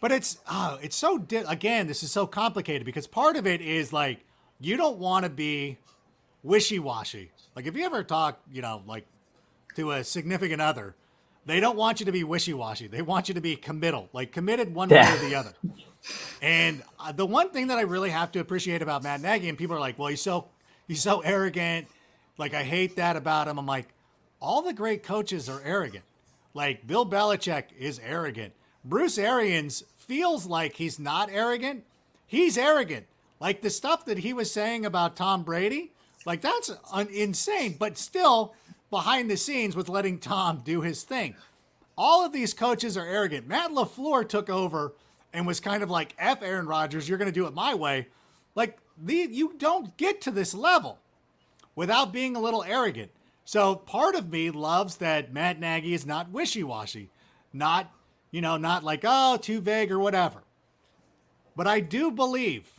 but it's oh, it's so di- again, this is so complicated because part of it is like you don't want to be wishy-washy. Like if you ever talk, you know, like to a significant other, they don't want you to be wishy-washy. They want you to be committal, like committed one yeah. way or the other. And uh, the one thing that I really have to appreciate about Matt Nagy, and people are like, "Well, he's so he's so arrogant." Like I hate that about him. I'm like, all the great coaches are arrogant. Like Bill Belichick is arrogant. Bruce Arians feels like he's not arrogant. He's arrogant. Like the stuff that he was saying about Tom Brady, like that's un- insane, but still behind the scenes with letting Tom do his thing. All of these coaches are arrogant. Matt LaFleur took over and was kind of like, F Aaron Rodgers, you're going to do it my way. Like, the, you don't get to this level without being a little arrogant. So part of me loves that Matt Nagy is not wishy washy, not you know, not like, oh, too vague or whatever. But I do believe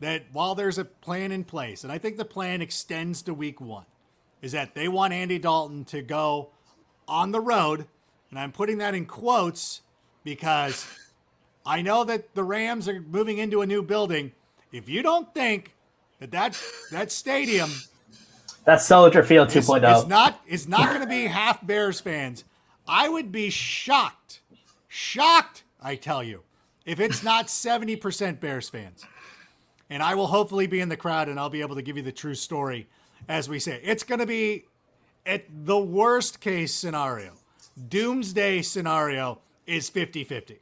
that while there's a plan in place, and I think the plan extends to week one, is that they want Andy Dalton to go on the road. And I'm putting that in quotes because I know that the Rams are moving into a new building. If you don't think that that, that stadium That's Soldier Field It's, 2.0. it's not. It's not going to be half Bears fans. I would be shocked, shocked. I tell you, if it's not seventy percent Bears fans, and I will hopefully be in the crowd, and I'll be able to give you the true story as we say. It's going to be at the worst case scenario, doomsday scenario is 50-50.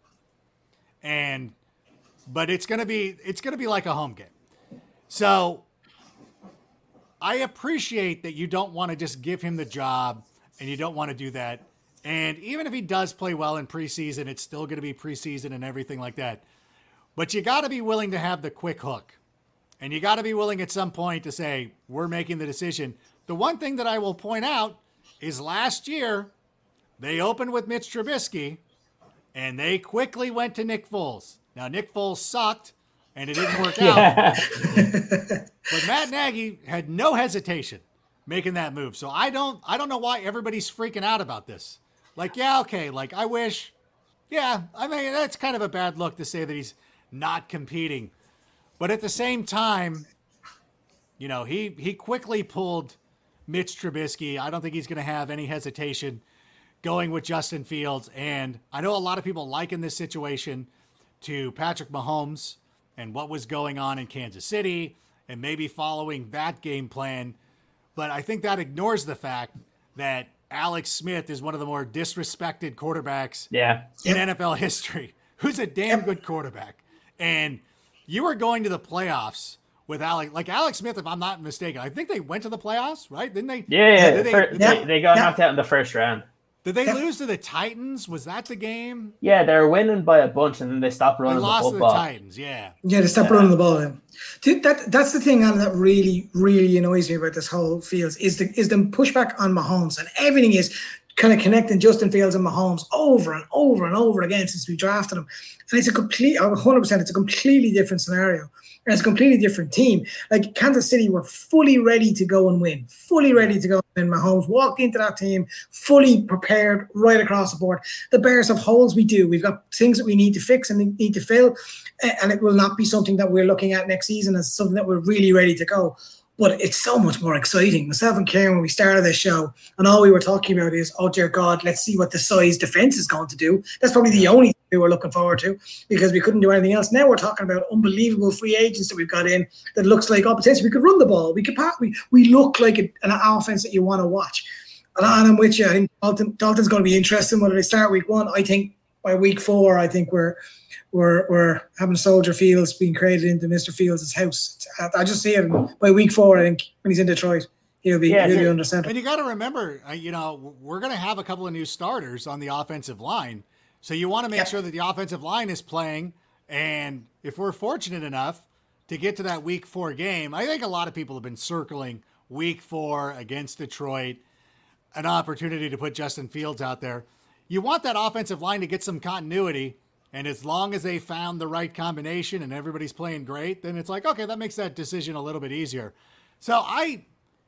and but it's going to be it's going to be like a home game. So I appreciate that you don't want to just give him the job and you don't want to do that. And even if he does play well in preseason, it's still going to be preseason and everything like that. But you got to be willing to have the quick hook. And you got to be willing at some point to say, we're making the decision. The one thing that I will point out is last year, they opened with Mitch Trubisky and they quickly went to Nick Foles. Now, Nick Foles sucked and it didn't work out. But Matt Nagy had no hesitation making that move. So I don't I don't know why everybody's freaking out about this. Like, yeah, okay, like I wish yeah, I mean that's kind of a bad look to say that he's not competing. But at the same time, you know, he he quickly pulled Mitch Trubisky. I don't think he's going to have any hesitation going with Justin Fields and I know a lot of people liken this situation to Patrick Mahomes and what was going on in Kansas City and maybe following that game plan. But I think that ignores the fact that Alex Smith is one of the more disrespected quarterbacks yeah. in NFL history, who's a damn good quarterback. And you were going to the playoffs with Alex, like Alex Smith, if I'm not mistaken. I think they went to the playoffs, right? Didn't they? Yeah, yeah. Did they, Fir- did they, they, they got Yeah. knocked out in the first round. did they Yeah. lose to the Titans? Was that the game? Yeah, they were winning by a bunch, and then they stopped They running the lost to the. Titans, yeah. Yeah, they stop running the ball. In. Dude, that that's the thing, and that really, really annoys me about this whole field is the is the pushback on Mahomes, and everything is kind of connecting Justin Fields and Mahomes over and over and over again since we drafted him, and it's a complete, hundred percent, it's a completely different scenario. And it's a completely different team. Like Kansas City were fully ready to go and win, fully ready to go and Mahomes walked into that team fully prepared right across the board. The Bears have holes we do. We've got things that we need to fix and need to fill, and it will not be something that we're looking at next season as something that we're really ready to go. But it's so much more exciting. Myself and Ciaran, when we started this show, and all we were talking about is, oh dear God, let's see what the size defense is going to do. That's probably the only thing we were looking forward to because we couldn't do anything else. Now we're talking about unbelievable free agents that we've got in that looks like, oh, potentially we could run the ball. We could pass. We, we look like an offense that you want to watch. And I'm with you. I think Dalton, Dalton's going to be interesting whether they start week one. I think by week four, I think we're we're we're having Soldier Fields being created into Mr. Fields' house. I- I just see it by week four. I think when he's in Detroit, he'll be Yeah, he'll be under center. And you got to remember, uh, you know, we're going to have a couple of new starters on the offensive line. So you want to make Yeah. sure that the offensive line is playing. And if we're fortunate enough to get to that week four game, I think a lot of people have been circling week four against Detroit, an opportunity to put Justin Fields out there. You want that offensive line to get some continuity. And as long as they found the right combination and everybody's playing great, then it's like, okay, that makes that decision a little bit easier. So I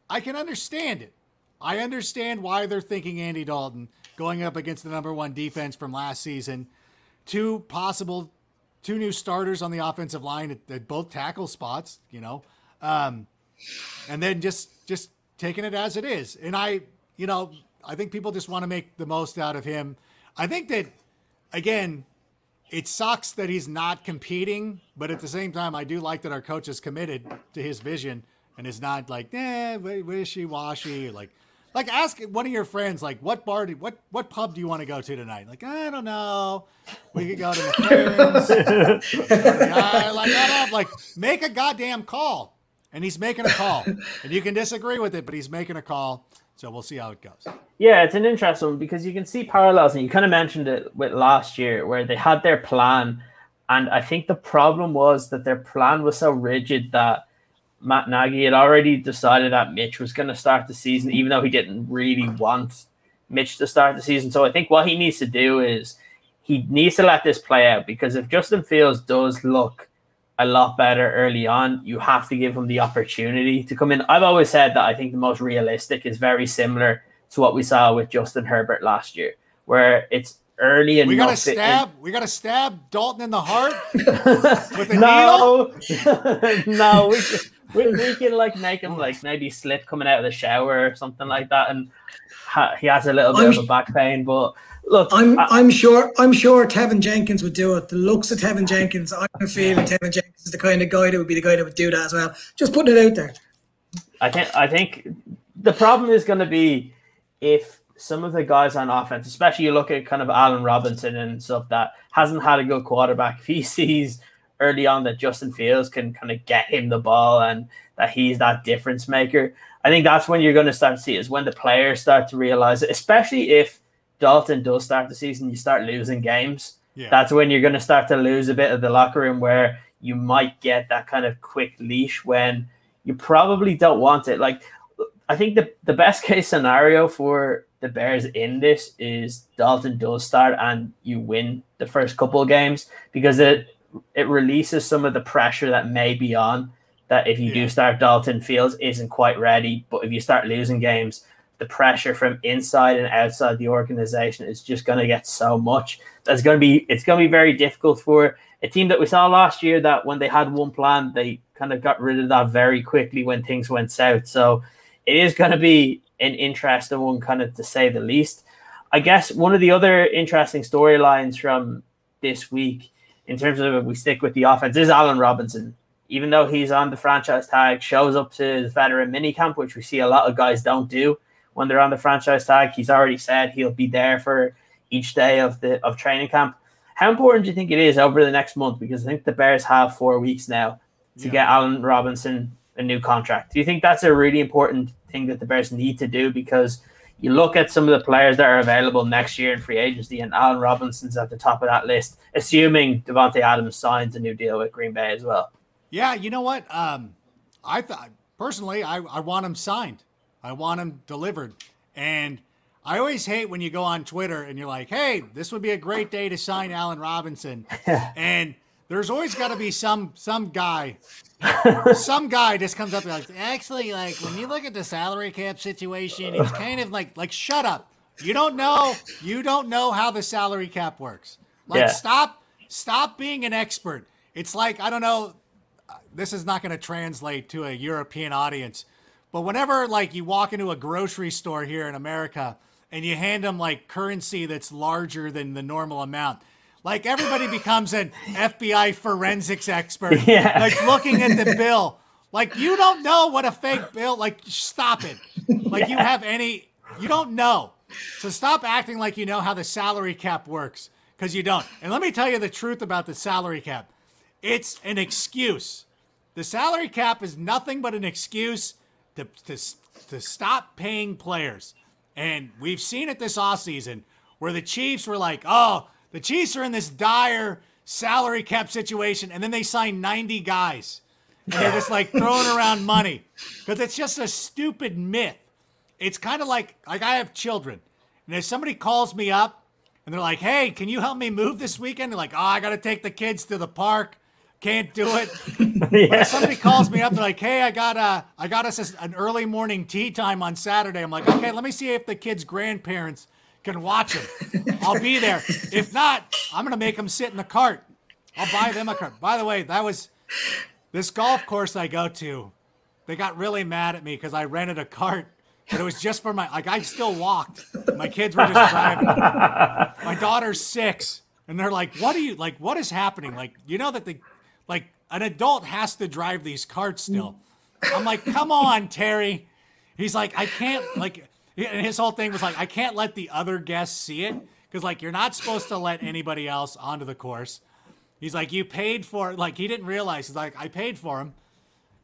I can understand it. I understand why they're thinking Andy Dalton going up against the number one defense from last season. Two possible, two new starters on the offensive line at, at both tackle spots, you know, um, and then just just taking it as it is. And I, you know, I think people just want to make the most out of him. I think that again, it sucks that he's not competing, but at the same time, I do like that our coach is committed to his vision and is not like, eh, wishy washy. Like, like ask one of your friends, like, what bar, do, what what pub do you want to go to tonight? Like, I don't know. We could go to yeah, like, up. like, make a goddamn call. And he's making a call, and you can disagree with it, but he's making a call. So we'll see how it goes. Yeah, it's an interesting one because you can see parallels, and you kind of mentioned it with last year where they had their plan, and I think the problem was that their plan was so rigid that Matt Nagy had already decided that Mitch was going to start the season, even though he didn't really want Mitch to start the season. So I think what he needs to do is he needs to let this play out because if Justin Fields does look a lot better early on, you have to give him the opportunity to come in. I've always said that I think the most realistic is very similar to what we saw with Justin Herbert last year, where it's early and We got to stab. We got to stab Dalton in the heart with a needle. no, no, we, we, we can like make him like maybe slip coming out of the shower or something like that, and ha- he has a little bit I'm- of a back pain. But look, I'm I- I'm sure I'm sure Teven Jenkins would do it. The looks of Teven Jenkins, I'm feeling Teven Jenkins is the kind of guy that would be the guy that would do that as well. Just putting it out there. I think I think the problem is going to be if some of the guys on offense, especially you look at kind of Allen Robinson and stuff that hasn't had a good quarterback. If he sees early on that Justin Fields can kind of get him the ball and that he's that difference maker, I think that's when you're going to start to see is when the players start to realize it. Especially if Dalton does start the season, you start losing games. Yeah. That's when you're going to start to lose a bit of the locker room where you might get that kind of quick leash when you probably don't want it. Like, I think the, the best case scenario for the Bears in this is Dalton does start and you win the first couple of games because it it releases some of the pressure that may be on that if you Yeah. do start Dalton Fields isn't quite ready. But if you start losing games, the pressure from inside and outside the organization is just going to get so much. That's going to be it's going to be very difficult for a team that we saw last year that when they had one plan, they kind of got rid of that very quickly when things went south. So it is going to be an interesting one, kind of to say the least. I guess one of the other interesting storylines from this week, in terms of if we stick with the offense, is Allen Robinson. Even though he's on the franchise tag, shows up to the veteran minicamp, which we see a lot of guys don't do when they're on the franchise tag. He's already said he'll be there for each day of the of training camp. How important do you think it is over the next month? Because I think the Bears have four weeks now to Yeah. get Allen Robinson a new contract. Do you think that's a really important thing that the Bears need to do? Because you look at some of the players that are available next year in free agency, and Allen Robinson's at the top of that list, assuming Davante Adams signs a new deal with Green Bay as well. Yeah, you know what? Um, I thought personally, I, I want him signed. I want him delivered. And I always hate when you go on Twitter and you're like, "Hey, this would be a great day to sign Allen Robinson," and there's always got to be some some guy, some guy just comes up and like, actually, like when you look at the salary cap situation, it's kind of like like shut up. You don't know. You don't know how the salary cap works. Like Yeah. stop stop being an expert. It's like I don't know this is not going to translate to a European audience. But whenever like you walk into a grocery store here in America and you hand them like currency that's larger than the normal amount, like everybody becomes an FBI forensics expert. Yeah. Like looking at the bill. Like you don't know what a fake bill like stop it. Like you have any you don't know. So stop acting like you know how the salary cap works cuz you don't. And let me tell you the truth about the salary cap. It's an excuse. The salary cap is nothing but an excuse to, to, to stop paying players. And we've seen it this off season where the Chiefs were like, oh, the Chiefs are in this dire salary cap situation. And then they sign 90 guys. And they're just like throwing around money because it's just a stupid myth. It's kind of like, like I have children. And if somebody calls me up and they're like, hey, can you help me move this weekend? They're like, oh, I got to take the kids to the park. Can't do it. But if somebody calls me up, they're like, "Hey, I got a I got us an early morning tea time on Saturday." I'm like, "Okay, let me see if the kids' grandparents can watch them. I'll be there. If not, I'm gonna make them sit in the cart. I'll buy them a cart." By the way, that was this golf course I go to. They got really mad at me because I rented a cart, but it was just for my like I still walked. My kids were just driving. My daughter's six, and they're like, "What are you like? What is happening? Like, you know that the like an adult has to drive these carts still." I'm like, "Come on, Terry." He's like, "I can't like." And his whole thing was like, "I can't let the other guests see it because like you're not supposed to let anybody else onto the course." He's like, "You paid for like he didn't realize." He's like, "I paid for them.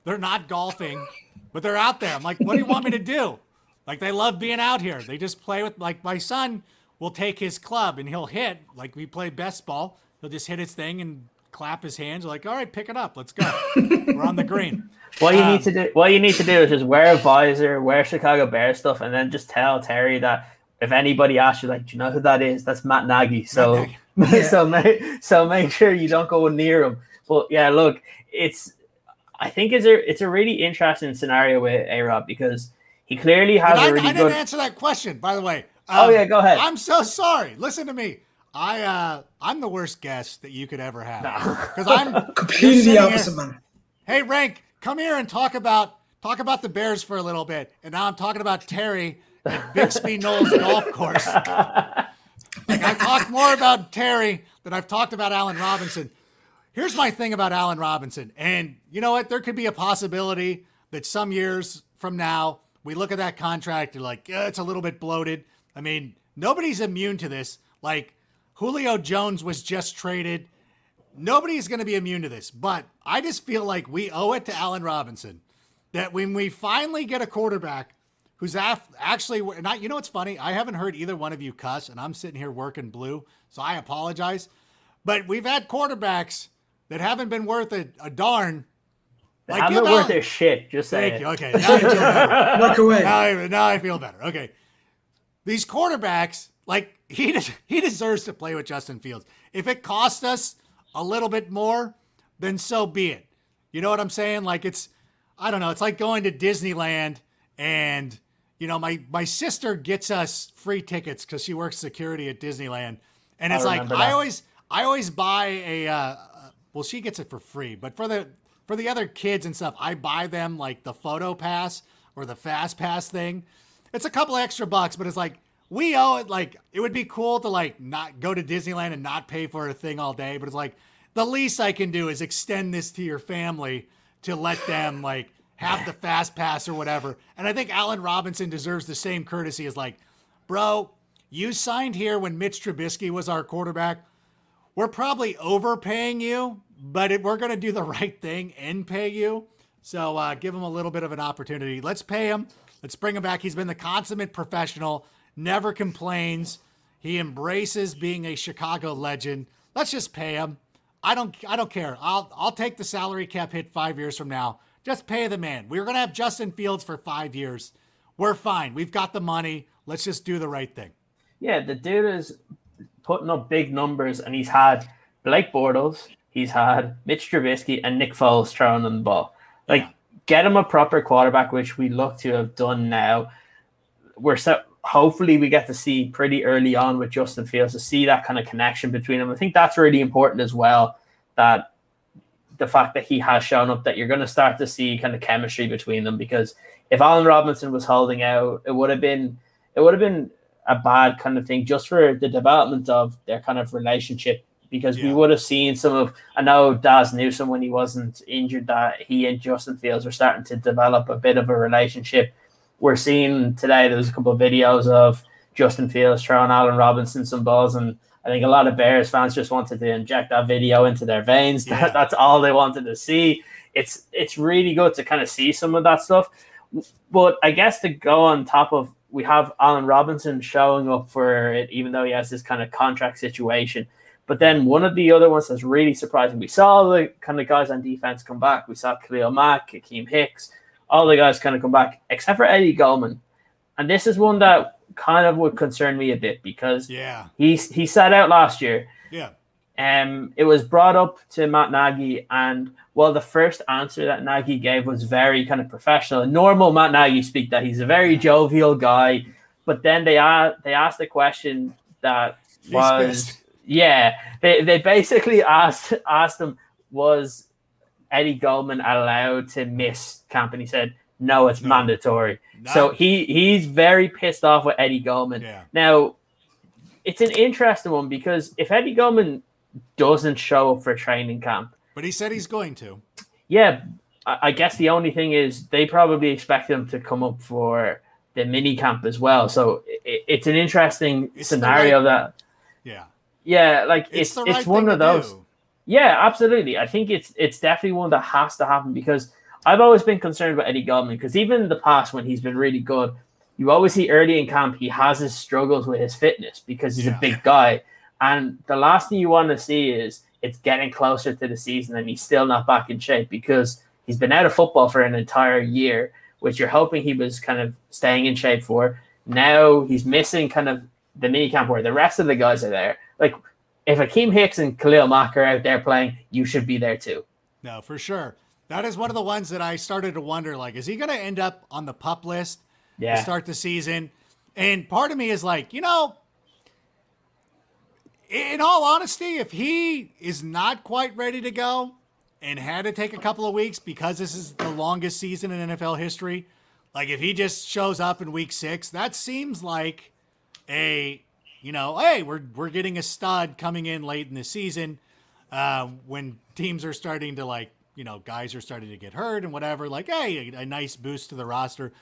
They're not golfing, but they're out there." I'm like, "What do you want me to do?" Like they love being out here. They just play with like my son will take his club and he'll hit like we play best ball. He'll just hit his thing and clap his hands. We're like, all right, pick it up. Let's go. We're on the green. What you Um, need to do, what you need to do is just wear a visor, wear Chicago Bear stuff, and then just tell Terry that if anybody asks you, like, do you know who that is? That's Matt Nagy. So, Yeah. so make so make sure you don't go near him. But yeah, look, it's I think it's a it's a really interesting scenario with A Rob because he clearly has And I, a really I didn't good. answer that question, by the way. Oh, Um, yeah, go ahead. I'm so sorry. Listen to me. I uh I'm the worst guest that you could ever have. No. Because I'm Completely sitting the here- opposite, man. Hey, Rank, come here and talk about talk about the Bears for a little bit, and now I'm talking about Terry at Bixby Knolls Golf Course. Like I've talked more about Terry than I've talked about Allen Robinson. Here's my thing about Allen Robinson, and you know what? There could be a possibility that some years from now we look at that contract and like, yeah, it's a little bit bloated. I mean, nobody's immune to this. Like Julio Jones was just traded. Nobody's going to be immune to this, but I just feel like we owe it to Allen Robinson that when we finally get a quarterback who's af- actually not, you know what's funny? I haven't heard either one of you cuss, and I'm sitting here working blue, so I apologize. But we've had quarterbacks that haven't been worth a, a darn. Like, haven't worth a shit. Just saying. You. Okay, now I feel better. Look away. Now I, now I feel better. Okay, these quarterbacks, like he he deserves to play with Justin Fields. If it costs us a little bit more, then so be it. You know what I'm saying? Like it's, I don't know. It's like going to Disneyland and you know my my sister gets us free tickets because she works security at Disneyland, and it's I like I always I always buy a. Uh, well, she gets it for free, but for the for the other kids and stuff, I buy them like the photo pass or the fast pass thing. It's a couple extra bucks, but it's like we owe it. Like it would be cool to like not go to Disneyland and not pay for a thing all day, but it's like the least I can do is extend this to your family to let them like have the fast pass or whatever. And I think Allen Robinson deserves the same courtesy as like, bro, you signed here when Mitch Trubisky was our quarterback. We're probably overpaying you, but it, we're going to do the right thing and pay you. So uh, give him a little bit of an opportunity. Let's pay him. Let's bring him back. He's been the consummate professional, never complains. He embraces being a Chicago legend. Let's just pay him. I don't I don't care. I'll I'll take the salary cap hit 5 years from now. Just pay the man. We are going to have Justin Fields for 5 years. We're fine. We've got the money. Let's just do the right thing. Yeah, the dude is putting up big numbers and he's had Blake Bortles, he's had Mitch Trubisky and Nick Foles throwing on the ball. Like yeah. get him a proper quarterback, which we look to have done now. We're so hopefully we get to see pretty early on with Justin Fields to see that kind of connection between them. I think that's really important as well. That the fact that he has shown up, that you're going to start to see kind of chemistry between them. Because if Allen Robinson was holding out, it would have been it would have been a bad kind of thing just for the development of their kind of relationship. Because yeah. we would have seen some of I know Dazz Newsome when he wasn't injured that he and Justin Fields were starting to develop a bit of a relationship we're seeing today. There's a couple of videos of Justin Fields throwing Allen Robinson some balls, and I think a lot of Bears fans just wanted to inject that video into their veins. Yeah. that's all they wanted to see. It's it's really good to kind of see some of that stuff. But I guess to go on top of we have Allen Robinson showing up for it, even though he has this kind of contract situation. But then one of the other ones that's really surprising, we saw the kind of guys on defense come back. We saw Khalil Mack, Akiem Hicks, all the guys kind of come back, except for Eddie Goldman. And this is one that kind of would concern me a bit because yeah, he he sat out last year. Yeah. Um, it was brought up to Matt Nagy, and well, the first answer that Nagy gave was very kind of professional, normal Matt Nagy speak. That he's a very jovial guy, but then they asked they asked the question that was yeah, they they basically asked asked him was Eddie Goldman allowed to miss camp? And he said, no, it's no. mandatory. So he he's very pissed off with Eddie Goldman. Yeah. Now, it's an interesting one because if Eddie Goldman doesn't show up for training camp, but he said he's going to. Yeah, I guess the only thing is they probably expect him to come up for the mini camp as well. So it's an interesting it's scenario right, that. Yeah. Yeah, like it's it's, it's one of those. Do. Yeah, absolutely. I think it's it's definitely one that has to happen because I've always been concerned about Eddie Goldman because even in the past when he's been really good, you always see early in camp he has his struggles with his fitness because he's yeah. a big guy. And the last thing you want to see is it's getting closer to the season and he's still not back in shape because he's been out of football for an entire year, which you're hoping he was kind of staying in shape for. Now he's missing kind of the mini camp where the rest of the guys are there. Like if Akiem Hicks and Khalil Mack are out there playing, you should be there too. No, for sure. That is one of the ones that I started to wonder like, is he going to end up on the pup list yeah. to start the season? And part of me is like, you know, in all honesty, if he is not quite ready to go and had to take a couple of weeks because this is the longest season in NFL history, like if he just shows up in week six, that seems like a you know, hey, we're we're getting a stud coming in late in the season uh, when teams are starting to like you know guys are starting to get hurt and whatever. Like, hey, a, a nice boost to the roster.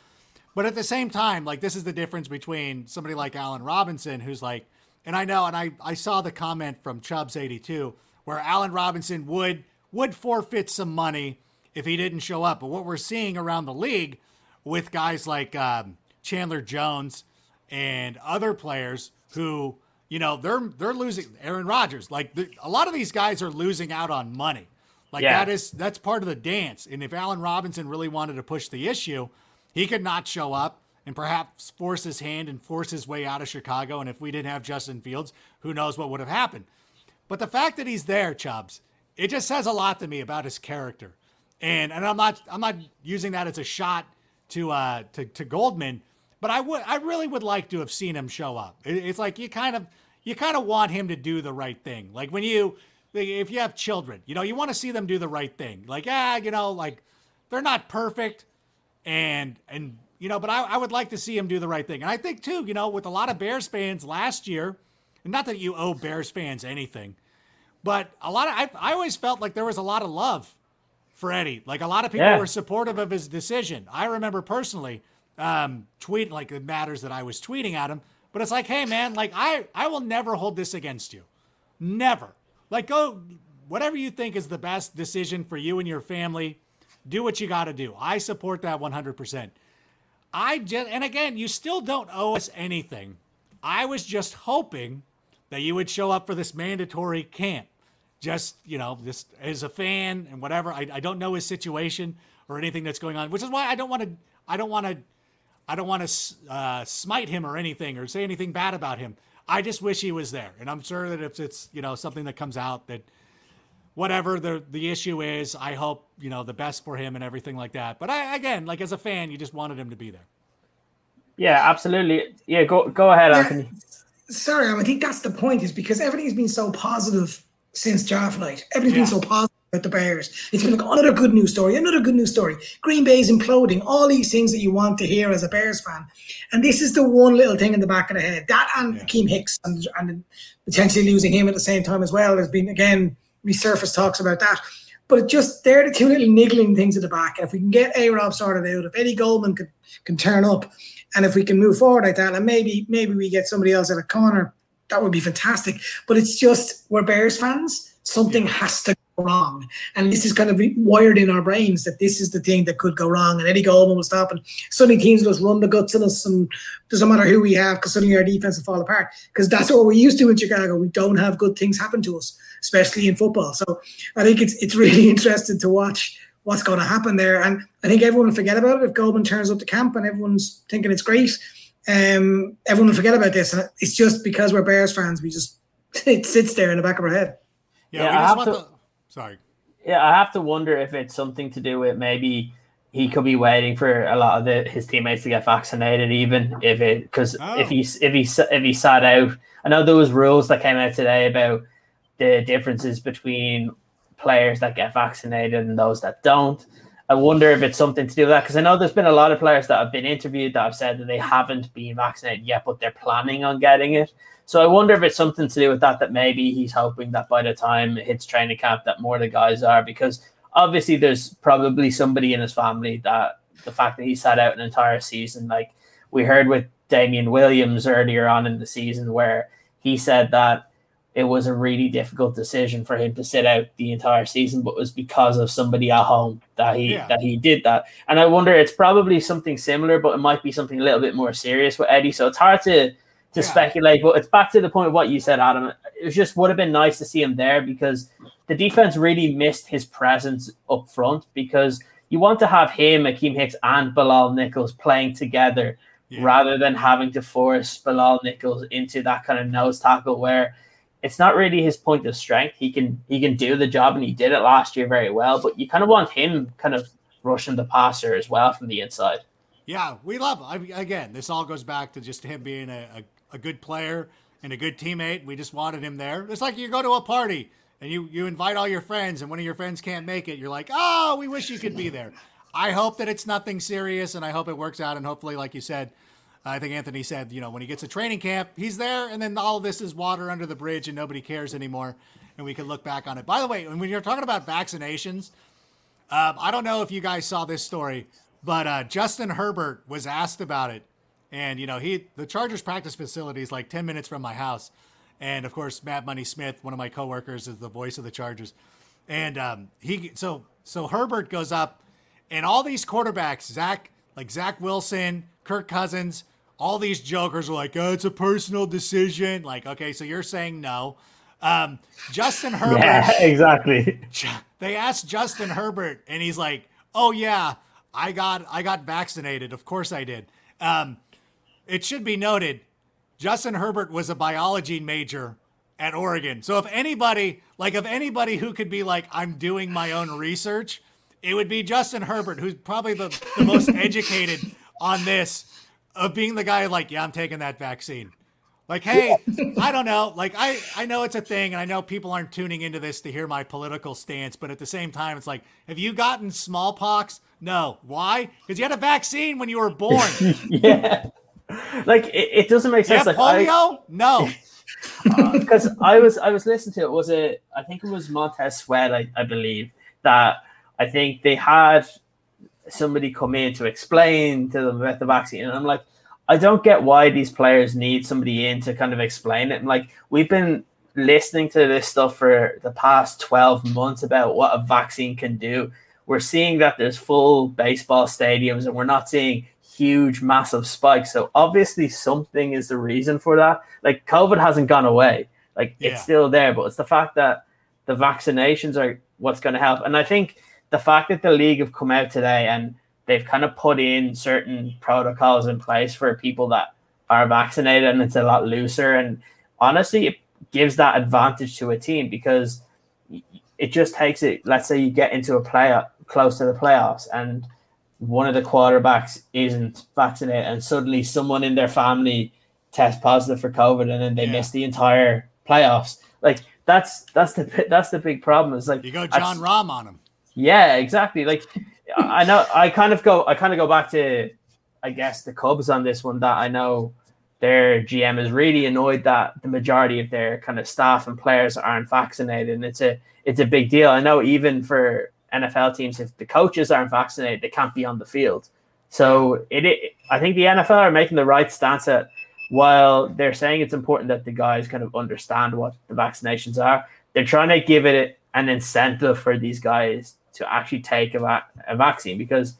But at the same time, like this is the difference between somebody like Allen Robinson, who's like, and I know, and I I saw the comment from Chubbs eighty two where Allen Robinson would would forfeit some money if he didn't show up. But what we're seeing around the league with guys like um, Chandler Jones and other players who, you know, they're they're losing Aaron Rodgers. Like a lot of these guys are losing out on money. Like yeah. that is that's part of the dance. And if Allen Robinson really wanted to push the issue, he could not show up and perhaps force his hand and force his way out of Chicago. And if we didn't have Justin Fields, who knows what would have happened. But the fact that he's there, Chubbs, it just says a lot to me about his character. And and I'm not I'm not using that as a shot to uh to, to Goldman, but I would I really would like to have seen him show up. It, it's like you kind of you kind of want him to do the right thing. Like when you if you have children, you know, you want to see them do the right thing. Like, ah, you know, like they're not perfect and and you know, but I, I would like to see him do the right thing. And I think too, you know, with a lot of Bears fans last year, and not that you owe Bears fans anything, but a lot of I, I always felt like there was a lot of love for Eddie. Like a lot of people yeah. were supportive of his decision. I remember personally um, tweet like the matters that I was tweeting at him, but it's like, hey man, like I I will never hold this against you, never. Like go whatever you think is the best decision for you and your family. Do what you got to do. I support that 100%. I just and again, you still don't owe us anything. I was just hoping that you would show up for this mandatory camp just you know just as a fan and whatever I, I don't know his situation or anything that's going on which is why i don't want to i don't want to i don't want to uh, smite him or anything or say anything bad about him. I just wish he was there and i'm sure that if it's you know something that comes out that whatever the the issue is i hope you know the best for him and everything like that. But i again like as a fan you just wanted him to be there. Yeah absolutely. Yeah go go ahead anthony. Sorry i think that's the point is because everything's been so positive since draft night. Everything's yeah. been so positive about the Bears. It's been like another good news story, another good news story. Green Bay's imploding, all these things that you want to hear as a Bears fan. And this is the one little thing in the back of the head. That and yeah. Keem Hicks and, and potentially losing him at the same time as well. There's been, again, resurfaced talks about that. But just they're the two little niggling things at the back. And if we can get A Rob sorted out, if Eddie Goldman can, can turn up, and if we can move forward like that, and maybe maybe we get somebody else at a corner that would be fantastic. But it's just we're Bears fans. Something yeah. has to wrong, and this is kind of wired in our brains that this is the thing that could go wrong. And Eddie Goldman will stop, and suddenly teams just run the guts in us, and doesn't matter who we have, because suddenly our defense will fall apart. Because that's what we're used to in Chicago. We don't have good things happen to us, especially in football. So I think it's it's really interesting to watch what's going to happen there. And I think everyone will forget about it if Goldman turns up to camp and everyone's thinking it's great um, everyone will forget about this. It's just because we're Bears fans, we just it sits there in the back of our head. Yeah, yeah I have to, the, sorry. Yeah, I have to wonder if it's something to do with maybe he could be waiting for a lot of the, his teammates to get vaccinated, even if it because oh. if he if he if he sat out. I know there was rules that came out today about the differences between players that get vaccinated and those that don't. I wonder if it's something to do with that because I know there's been a lot of players that have been interviewed that have said that they haven't been vaccinated yet, but they're planning on getting it. So I wonder if it's something to do with that. That maybe he's hoping that by the time it hits training camp, that more of the guys are because obviously there's probably somebody in his family that the fact that he sat out an entire season, like we heard with Damien Williams earlier on in the season, where he said that it was a really difficult decision for him to sit out the entire season, but it was because of somebody at home that he yeah. that he did that. And I wonder it's probably something similar, but it might be something a little bit more serious with Eddie. So it's hard to to yeah. speculate. But it's back to the point of what you said, Adam. It just would have been nice to see him there because the defense really missed his presence up front because you want to have him, Akiem Hicks, and Bilal Nichols playing together. Yeah. Rather than having to force Bilal Nichols into that kind of nose tackle where it's not really his point of strength. He can he can do the job, and he did it last year very well. But you kind of want him kind of rushing the passer as well from the inside. Yeah, we love. I again, this all goes back to just him being a, a, a, good player and a good teammate. We just wanted him there. It's like you go to a party and you you invite all your friends, and one of your friends can't make it, you're like, oh, we wish you could be there. I hope that it's nothing serious, and I hope it works out, and hopefully, like you said. I think Anthony said, you know, when he gets a training camp, he's there, and then all this is water under the bridge, and nobody cares anymore, and we can look back on it. By the way, when you're talking about vaccinations, um, I don't know if you guys saw this story, but uh, Justin Herbert was asked about it, and you know, he the Chargers practice facility is like 10 minutes from my house, and of course, Matt Money Smith, one of my coworkers, is the voice of the Chargers, and um, he so so Herbert goes up, and all these quarterbacks, Zach like Zach Wilson, Kirk Cousins all these jokers are like, oh, it's a personal decision. Like, okay, so you're saying no. Um, Justin Herbert. Yeah, exactly. They asked Justin Herbert, and he's like, "Oh yeah, I got I got vaccinated. Of course I did." Um, it should be noted, Justin Herbert was a biology major at Oregon. So if anybody, like, if anybody who could be like, "I'm doing my own research," it would be Justin Herbert, who's probably the, the most educated on this of being the guy like, yeah, I'm taking that vaccine. Like, hey, I don't know. Like, I, I know it's a thing, and I know people aren't tuning into this to hear my political stance, but at the same time, it's like, have you gotten smallpox? No. Why? Because you had a vaccine when you were born. yeah. Like, it, it doesn't make sense. like, polio? I, no. Because uh, I was I was listening to it. Was it? I think it was Montez Sweat. I, I believe that I think they had somebody come in to explain to them about the vaccine. And I'm like, I don't get why these players need somebody in to kind of explain it. And like, we've been listening to this stuff for the past 12 months about what a vaccine can do. We're seeing that there's full baseball stadiums and we're not seeing huge, massive spikes. So obviously, something is the reason for that. Like, COVID hasn't gone away, like, yeah. it's still there, but it's the fact that the vaccinations are what's going to help. And I think the fact that the league have come out today and they've kind of put in certain protocols in place for people that are vaccinated and it's a lot looser and honestly it gives that advantage to a team because it just takes it let's say you get into a play close to the playoffs and one of the quarterbacks isn't vaccinated and suddenly someone in their family tests positive for covid and then they yeah. miss the entire playoffs. Like that's that's the that's the big problem. Is like you go Jon Rahm on him yeah, exactly. Like I know I kind of go I kind of go back to I guess the Cubs on this one that I know their GM is really annoyed that the majority of their kind of staff and players aren't vaccinated and it's a it's a big deal. I know even for NFL teams if the coaches aren't vaccinated they can't be on the field. So it, it I think the NFL are making the right stance at while they're saying it's important that the guys kind of understand what the vaccinations are, they're trying to give it an incentive for these guys to actually take a, va- a vaccine because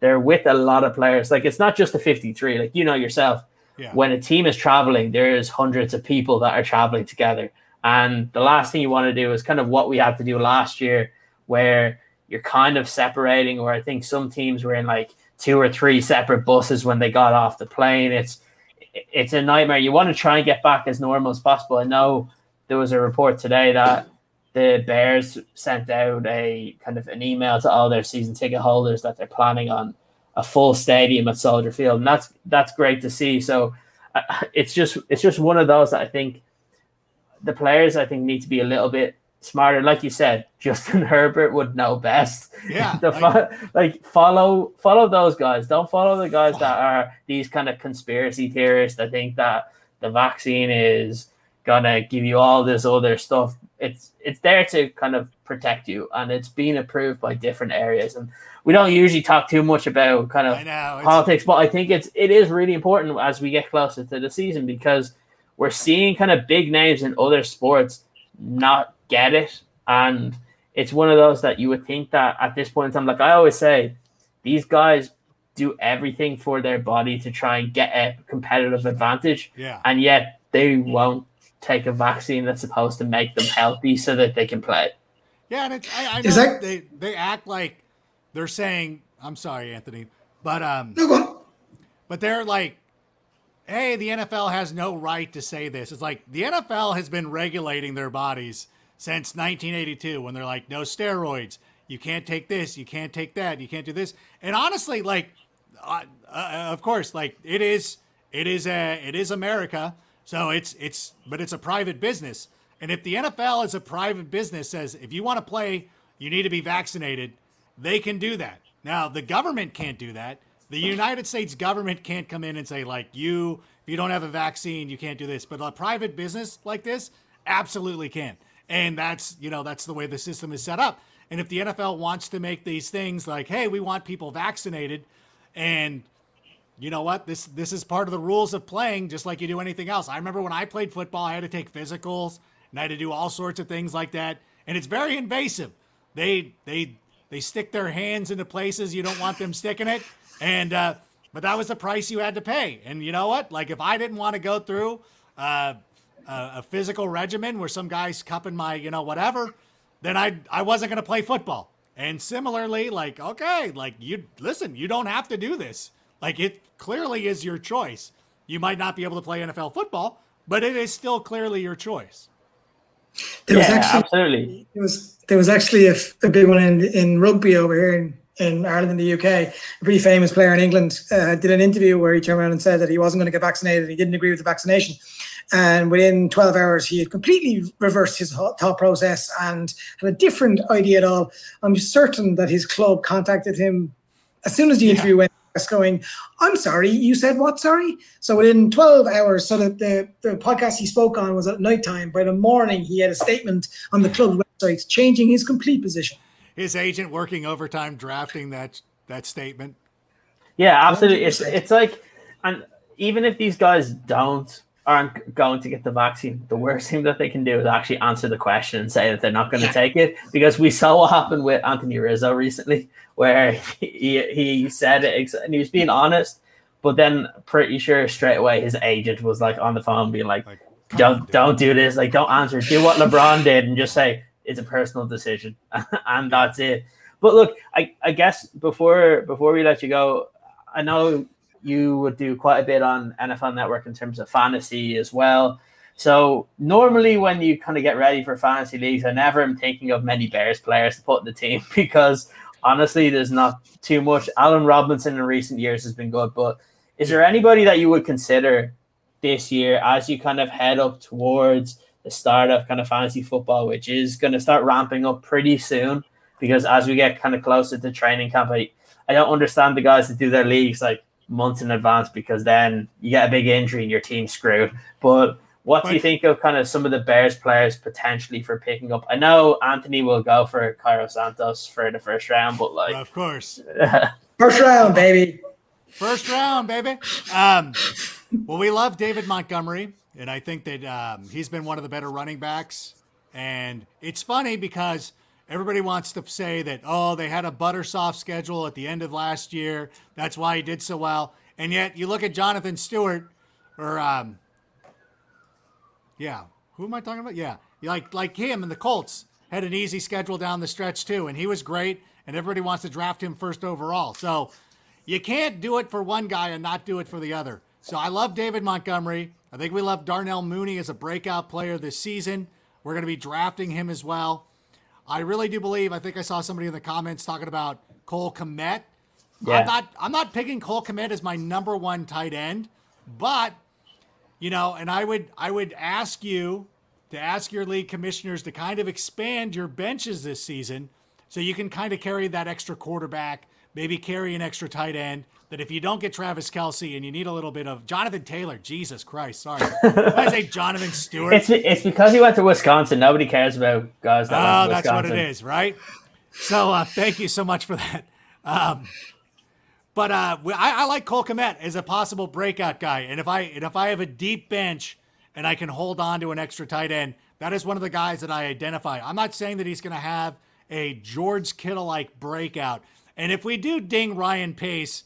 they're with a lot of players. Like it's not just the 53, like you know yourself. Yeah. When a team is traveling, there's hundreds of people that are traveling together. And the last thing you want to do is kind of what we had to do last year, where you're kind of separating, or I think some teams were in like two or three separate buses when they got off the plane. It's it's a nightmare. You want to try and get back as normal as possible. I know there was a report today that the Bears sent out a kind of an email to all their season ticket holders that they're planning on a full stadium at Soldier Field, and that's that's great to see. So uh, it's just it's just one of those that I think the players I think need to be a little bit smarter. Like you said, Justin Herbert would know best. Yeah, like, like follow follow those guys. Don't follow the guys that are these kind of conspiracy theorists that think that the vaccine is gonna give you all this other stuff it's it's there to kind of protect you, and it's been approved by different areas. And we don't usually talk too much about kind of know, politics, but I think it's it is really important as we get closer to the season because we're seeing kind of big names in other sports not get it, and it's one of those that you would think that at this point in time, like I always say, these guys do everything for their body to try and get a competitive advantage, yeah, and yet they won't take a vaccine that's supposed to make them healthy so that they can play. Yeah, and it's, I, I know that, they they act like they're saying, "I'm sorry, Anthony," but um, but they're like, "Hey, the NFL has no right to say this." It's like the NFL has been regulating their bodies since 1982 when they're like, "No steroids." You can't take this. You can't take that. You can't do this. And honestly, like, uh, uh, of course, like it is, it is a, it is America so it's it's but it's a private business. And if the NFL is a private business says if you want to play, you need to be vaccinated, they can do that. Now, the government can't do that. The United States government can't come in and say like you if you don't have a vaccine, you can't do this. But a private business like this absolutely can. And that's, you know, that's the way the system is set up. And if the NFL wants to make these things like, hey, we want people vaccinated and you know what? This this is part of the rules of playing, just like you do anything else. I remember when I played football, I had to take physicals and I had to do all sorts of things like that, and it's very invasive. They they they stick their hands into places you don't want them sticking it, and uh, but that was the price you had to pay. And you know what? Like if I didn't want to go through uh, a, a physical regimen where some guy's cupping my you know whatever, then I I wasn't going to play football. And similarly, like okay, like you listen, you don't have to do this. Like it clearly is your choice. You might not be able to play NFL football, but it is still clearly your choice. There yeah, was actually, absolutely. There was there was actually a, a big one in, in rugby over here in, in Ireland and the UK. A pretty famous player in England uh, did an interview where he turned around and said that he wasn't going to get vaccinated. He didn't agree with the vaccination. And within 12 hours, he had completely reversed his thought process and had a different idea at all. I'm certain that his club contacted him as soon as the interview went going, I'm sorry, you said what? Sorry. So within 12 hours, so that the, the podcast he spoke on was at night time. By the morning, he had a statement on the club website changing his complete position. His agent working overtime drafting that that statement. Yeah, absolutely. It's it's like, and even if these guys don't aren't going to get the vaccine, the worst thing that they can do is actually answer the question and say that they're not going to take it. Because we saw what happened with Anthony Rizzo recently, where he, he said it and he was being honest, but then pretty sure straight away his agent was like on the phone being like, like don't on, don't do this, like don't answer, do what LeBron did and just say it's a personal decision, and that's it. But look, I, I guess before before we let you go, I know you would do quite a bit on NFL Network in terms of fantasy as well. So normally when you kind of get ready for fantasy leagues, I never am thinking of many Bears players to put in the team because honestly, there's not too much. Allen Robinson in recent years has been good, but is there anybody that you would consider this year as you kind of head up towards the start of kind of fantasy football, which is going to start ramping up pretty soon? Because as we get kind of closer to training camp, I, I don't understand the guys that do their leagues like months in advance because then you get a big injury and your team's screwed. But what do you think of kind of some of the Bears players potentially for picking up? I know Anthony will go for Cairo Santos for the first round, but like, of course, first round, baby, first round, baby. Um, well, we love David Montgomery, and I think that um, he's been one of the better running backs. And it's funny because Everybody wants to say that, oh, they had a butter soft schedule at the end of last year. That's why he did so well. And yet you look at Jonathan Stewart, or, um, yeah, who am I talking about? Yeah, like, like him and the Colts had an easy schedule down the stretch too. And he was great. And everybody wants to draft him first overall. So you can't do it for one guy and not do it for the other. So I love David Montgomery. I think we love Darnell Mooney as a breakout player this season. We're going to be drafting him as well. I really do believe. I think I saw somebody in the comments talking about Cole Kmet. Yeah. I'm not. I'm not picking Cole Kmet as my number one tight end, but you know, and I would I would ask you to ask your league commissioners to kind of expand your benches this season, so you can kind of carry that extra quarterback, maybe carry an extra tight end, that if you don't get Travis Kelce and you need a little bit of Jonathan Taylor, Jesus Christ, sorry, I say Jonathan Stewart. It's it's because he went to Wisconsin. Nobody cares about guys that. Oh, that's what it is, right? So uh, thank you so much for that. Um, but uh, I, I, like Cole Kmet as a possible breakout guy, and if I and if I have a deep bench and I can hold on to an extra tight end, that is one of the guys that I identify. I'm not saying that he's going to have a George Kittle like breakout, and if we do ding Ryan Pace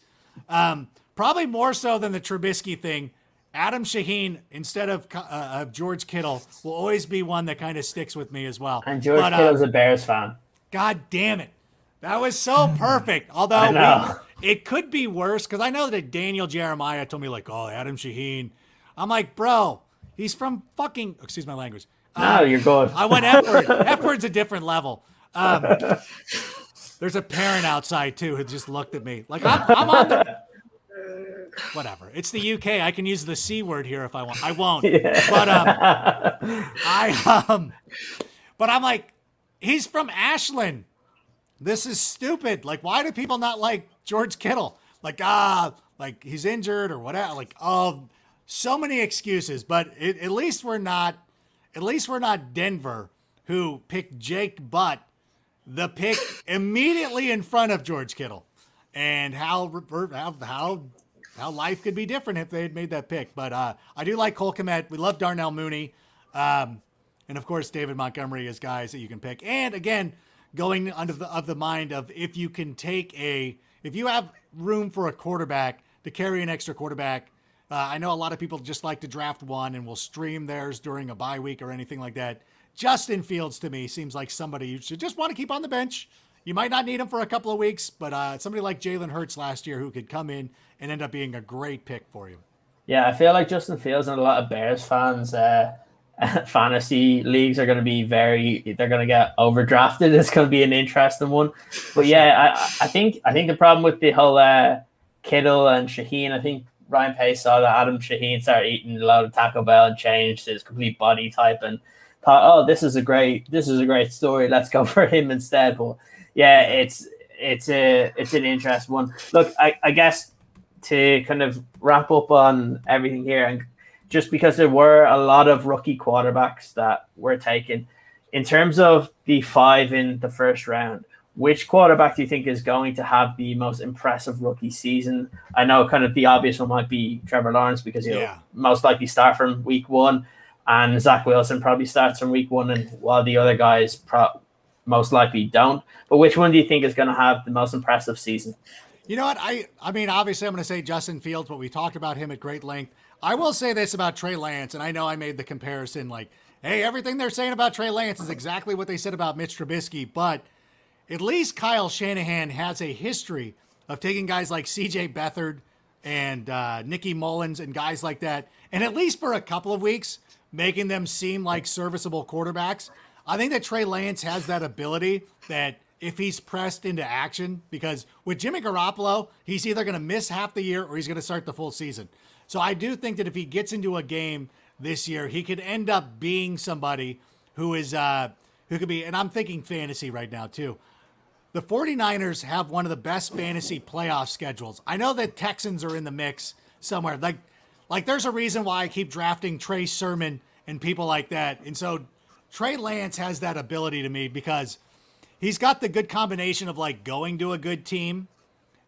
um, probably more so than the Trubisky thing. Adam Shaheen instead of uh, of George Kittle will always be one that kind of sticks with me as well. And George but, uh, Kittle's uh, a Bears fan. God damn it, that was so perfect. Although we, it could be worse because I know that Daniel Jeremiah told me like, "Oh, Adam Shaheen." I'm like, bro, he's from fucking. Excuse my language. No, you're good. I went F word. F word's a different level. Um, there's a parent outside too who just looked at me like I'm, I'm on the whatever. It's the UK. I can use the c word here if I want. I won't. Yeah. But um, I um, but I'm like, he's from Ashland. This is stupid. Like, why do people not like George Kittle? Like, ah, like he's injured or whatever. Like, oh, so many excuses. But it, at least we're not, at least we're not Denver, who picked Jake Butt, the pick immediately in front of George Kittle, and how how how how life could be different if they had made that pick. But uh, I do like Cole Kmet. We love Darnell Mooney. Um, and of course, David Montgomery is guys that you can pick. And again, going under the of the mind of if you can take a if you have room for a quarterback to carry an extra quarterback. Uh, I know a lot of people just like to draft one and will stream theirs during a bye week or anything like that. Justin Fields to me seems like somebody you should just want to keep on the bench. You might not need him for a couple of weeks, but uh, somebody like Jalen Hurts last year who could come in and end up being a great pick for you. Yeah, I feel like Justin Fields and a lot of Bears fans uh, fantasy leagues are going to be very they're going to get overdrafted it's going to be an interesting one but yeah i i think i think the problem with the whole uh, kittle and shaheen i think ryan pace saw that adam shaheen started eating a lot of taco bell and changed his complete body type and thought oh this is a great this is a great story let's go for him instead but yeah it's it's a it's an interesting one look i, I guess to kind of wrap up on everything here and just because there were a lot of rookie quarterbacks that were taken. In terms of the five in the first round, which quarterback do you think is going to have the most impressive rookie season? I know kind of the obvious one might be Trevor Lawrence because he'll yeah. most likely start from week one, and Zach Wilson probably starts from week one, and while the other guys pro- most likely don't. But which one do you think is going to have the most impressive season? You know what? I I mean, obviously, I'm going to say Justin Fields, but we talked about him at great length. I will say this about Trey Lance, and I know I made the comparison like, hey, everything they're saying about Trey Lance is exactly what they said about Mitch Trubisky, but at least Kyle Shanahan has a history of taking guys like CJ Beathard and uh, Nicky Mullens and guys like that, and at least for a couple of weeks, making them seem like serviceable quarterbacks. I think that Trey Lance has that ability that if he's pressed into action, because with Jimmy Garoppolo, he's either going to miss half the year or he's going to start the full season. So I do think that if he gets into a game this year, he could end up being somebody who is uh who could be and I'm thinking fantasy right now too. The 49ers have one of the best fantasy playoff schedules. I know that Texans are in the mix somewhere. Like like there's a reason why I keep drafting Trey Sermon and people like that. And so Trey Lance has that ability to me because he's got the good combination of like going to a good team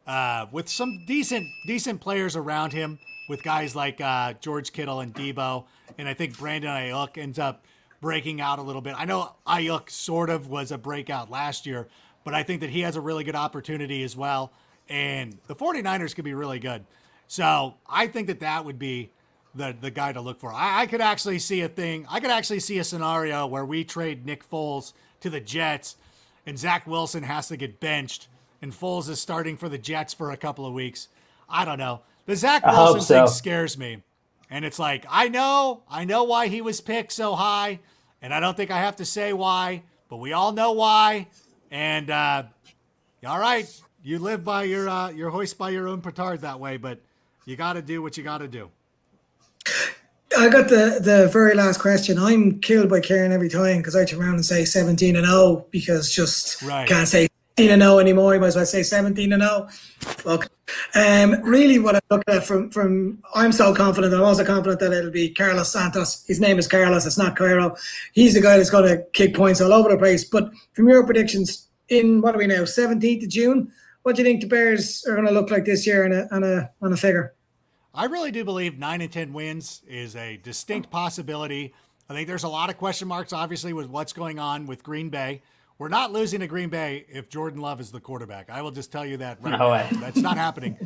uh, with some decent decent players around him with guys like uh, George Kittle and Deebo, and I think Brandon Aiyuk ends up breaking out a little bit. I know Aiyuk sort of was a breakout last year, but I think that he has a really good opportunity as well. And the 49ers could be really good. So I think that that would be the, the guy to look for. I, I could actually see a thing, I could actually see a scenario where we trade Nick Foles to the Jets and Zach Wilson has to get benched and Foles is starting for the Jets for a couple of weeks. I don't know. The Zach Wilson so. thing scares me. And it's like, I know, I know why he was picked so high, and I don't think I have to say why, but we all know why. And uh, all right, you live by your uh, your hoist by your own petard that way, but you got to do what you got to do. I got the the very last question. I'm killed by Ciaran every time because I turn around and say 17 and 0 because just right. can't say 17 and 0 anymore. You might as well say 17 and 0. Fuck. Um, really, what I look at from from I'm so confident. I'm also confident that it'll be Carlos Santos. His name is Carlos. It's not Cairo. He's the guy that's going to kick points all over the place. But from your predictions, in what are we now? 17th of June. What do you think the Bears are going to look like this year on a on a on a figure? I really do believe nine and ten wins is a distinct possibility. I think there's a lot of question marks, obviously, with what's going on with Green Bay. We're not losing to Green Bay if Jordan Love is the quarterback. I will just tell you that right no now. Way. That's not happening.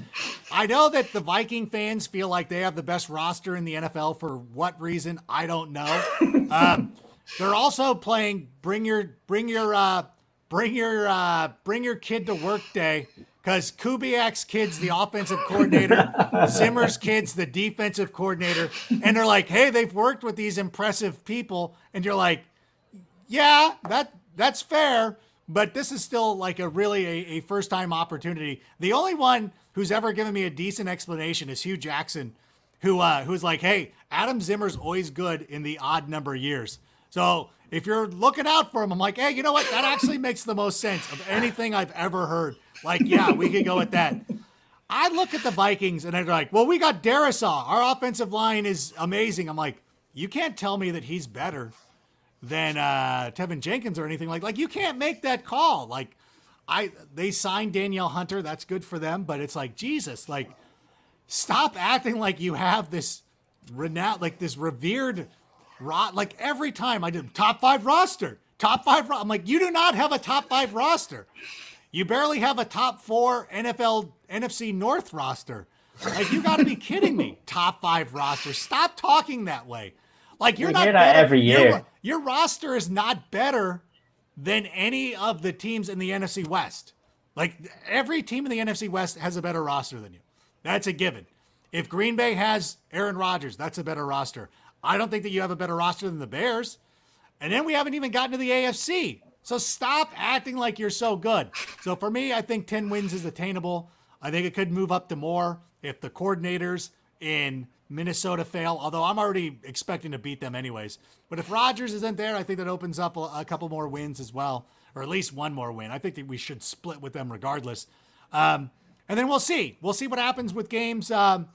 I know that the Viking fans feel like they have the best roster in the NFL for what reason? I don't know. Um, they're also playing bring your bring your uh, bring your uh, bring your kid to work day because Kubiak's kid's the offensive coordinator, Zimmer's kid's the defensive coordinator, and they're like, hey, they've worked with these impressive people, and you're like, yeah, that that's fair, but this is still like a really a, a first time opportunity. The only one who's ever given me a decent explanation is Hue Jackson, who uh, who's like, hey, Adam Zimmer's always good in the odd number years. So if you're looking out for him, I'm like, hey, you know what? That actually makes the most sense of anything I've ever heard. Like, yeah, we could go with that. I look at the Vikings and they're like, well, we got Darrisaw. Our offensive line is amazing. I'm like, you can't tell me that he's better than uh, Teven Jenkins or anything like like you can't make that call. Like I they signed Danielle Hunter, that's good for them, but it's like Jesus, like stop acting like you have this renowned like this revered rot like every time I did top 5 roster. Top 5 ro- I'm like you do not have a top 5 roster. You barely have a top 4 NFL NFC North roster. Like you got to be kidding me. Top 5 roster. Stop talking that way. Like you're not better. every Your- year. Your, roster is not better than any of the teams in the NFC West. Like every team in the NFC West has a better roster than you. That's a given. If Green Bay has Aaron Rodgers, that's a better roster. I don't think that you have a better roster than the Bears. And then we haven't even gotten to the AFC. So stop acting like you're so good. So for me, I think 10 wins is attainable. I think it could move up to more if the coordinators in Minnesota fail, although I'm already expecting to beat them anyways. But if Rodgers isn't there, I think that opens up a, a couple more wins as well, or at least one more win. I think that we should split with them regardless. Um, and then we'll see. We'll see what happens with games. Um,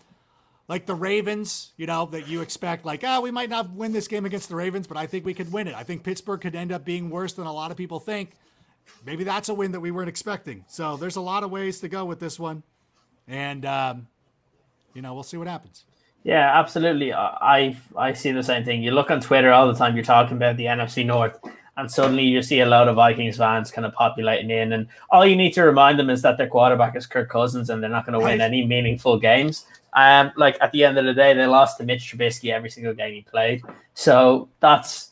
like the Ravens, you know, that you expect, like, ah, we might not win this game against the Ravens, but I think we could win it. I think Pittsburgh could end up being worse than a lot of people think. Maybe that's a win that we weren't expecting. So there's a lot of ways to go with this one. And, um, you know, we'll see what happens. Yeah, absolutely. I I see the same thing. You look on Twitter all the time. You're talking about the NFC North, and suddenly you see a lot of Vikings fans kind of populating in. And all you need to remind them is that their quarterback is Kirk Cousins, and they're not going to win Right. any meaningful games. Um, like at the end of the day, they lost to Mitch Trubisky every single game he played. So that's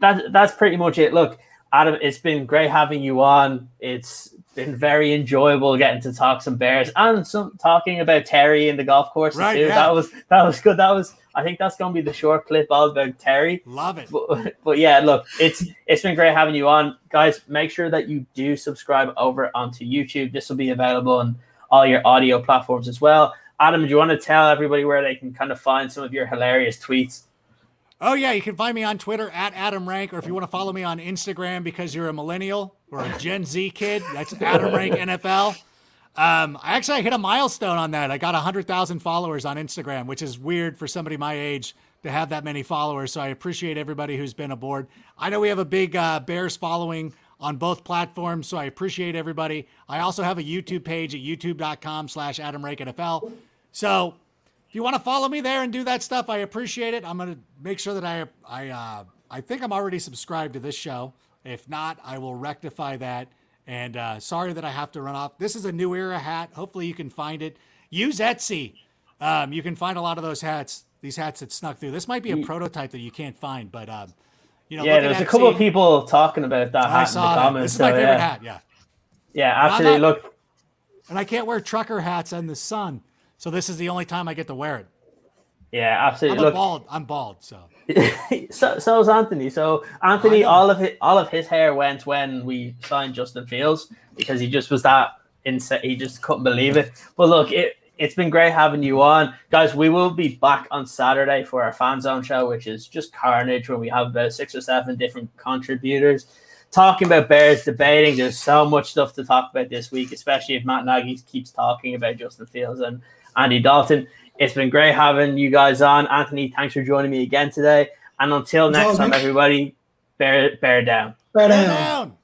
that. That's pretty much it. Look, Adam, it's been great having you on. It's been very enjoyable getting to talk some Bears and some talking about Terry and the golf course Right, too. yeah. That was that was good. That was I think that's going to be the short clip all about Terry. Love it. But, but yeah, look, it's it's been great having you on, guys. Make sure that you do subscribe over onto YouTube. This will be available on all your audio platforms as well. Adam, do you want to tell everybody where they can kind of find some of your hilarious tweets? Oh yeah, you can find me on Twitter at Adam Rank, or if you want to follow me on Instagram because you're a millennial or a Gen Z kid, that's Adam Rank NFL. Um, I actually hit a milestone on that. I got hundred thousand followers on Instagram, which is weird for somebody my age to have that many followers. So I appreciate everybody who's been aboard. I know we have a big uh, Bears following on both platforms, so I appreciate everybody. I also have a YouTube page at youtube.com slash Adam Rank NFL. So if you want to follow me there and do that stuff, I appreciate it. I'm gonna make sure that I I uh, I think I'm already subscribed to this show. If not, I will rectify that. And uh, sorry that I have to run off. This is a new era hat. Hopefully you can find it. Use Etsy. Um, you can find a lot of those hats. These hats that snuck through. This might be a prototype that you can't find, but um, you know, Yeah, there's there a couple of people talking about that hat in the comments. This is so, my favorite yeah. hat. Yeah. Yeah, absolutely. not- Look, And I can't wear trucker hats in the sun, so this is the only time I get to wear it. yeah, absolutely. I'm Look, bald. I'm bald, so. so so is Anthony. So Anthony, all of his all of his hair went when we signed Justin Fields because he just was that insane. He just couldn't believe it. But look, it it's been great having you on, guys. We will be back on Saturday for our fan zone show, which is just carnage when we have about six or seven different contributors talking about Bears, debating. There's so much stuff to talk about this week, especially if Matt Nagy keeps talking about Justin Fields and Andy Dalton. It's been great having you guys on. Anthony, thanks for joining me again today. And until next all time, everybody, bear bear down. Right Bear down.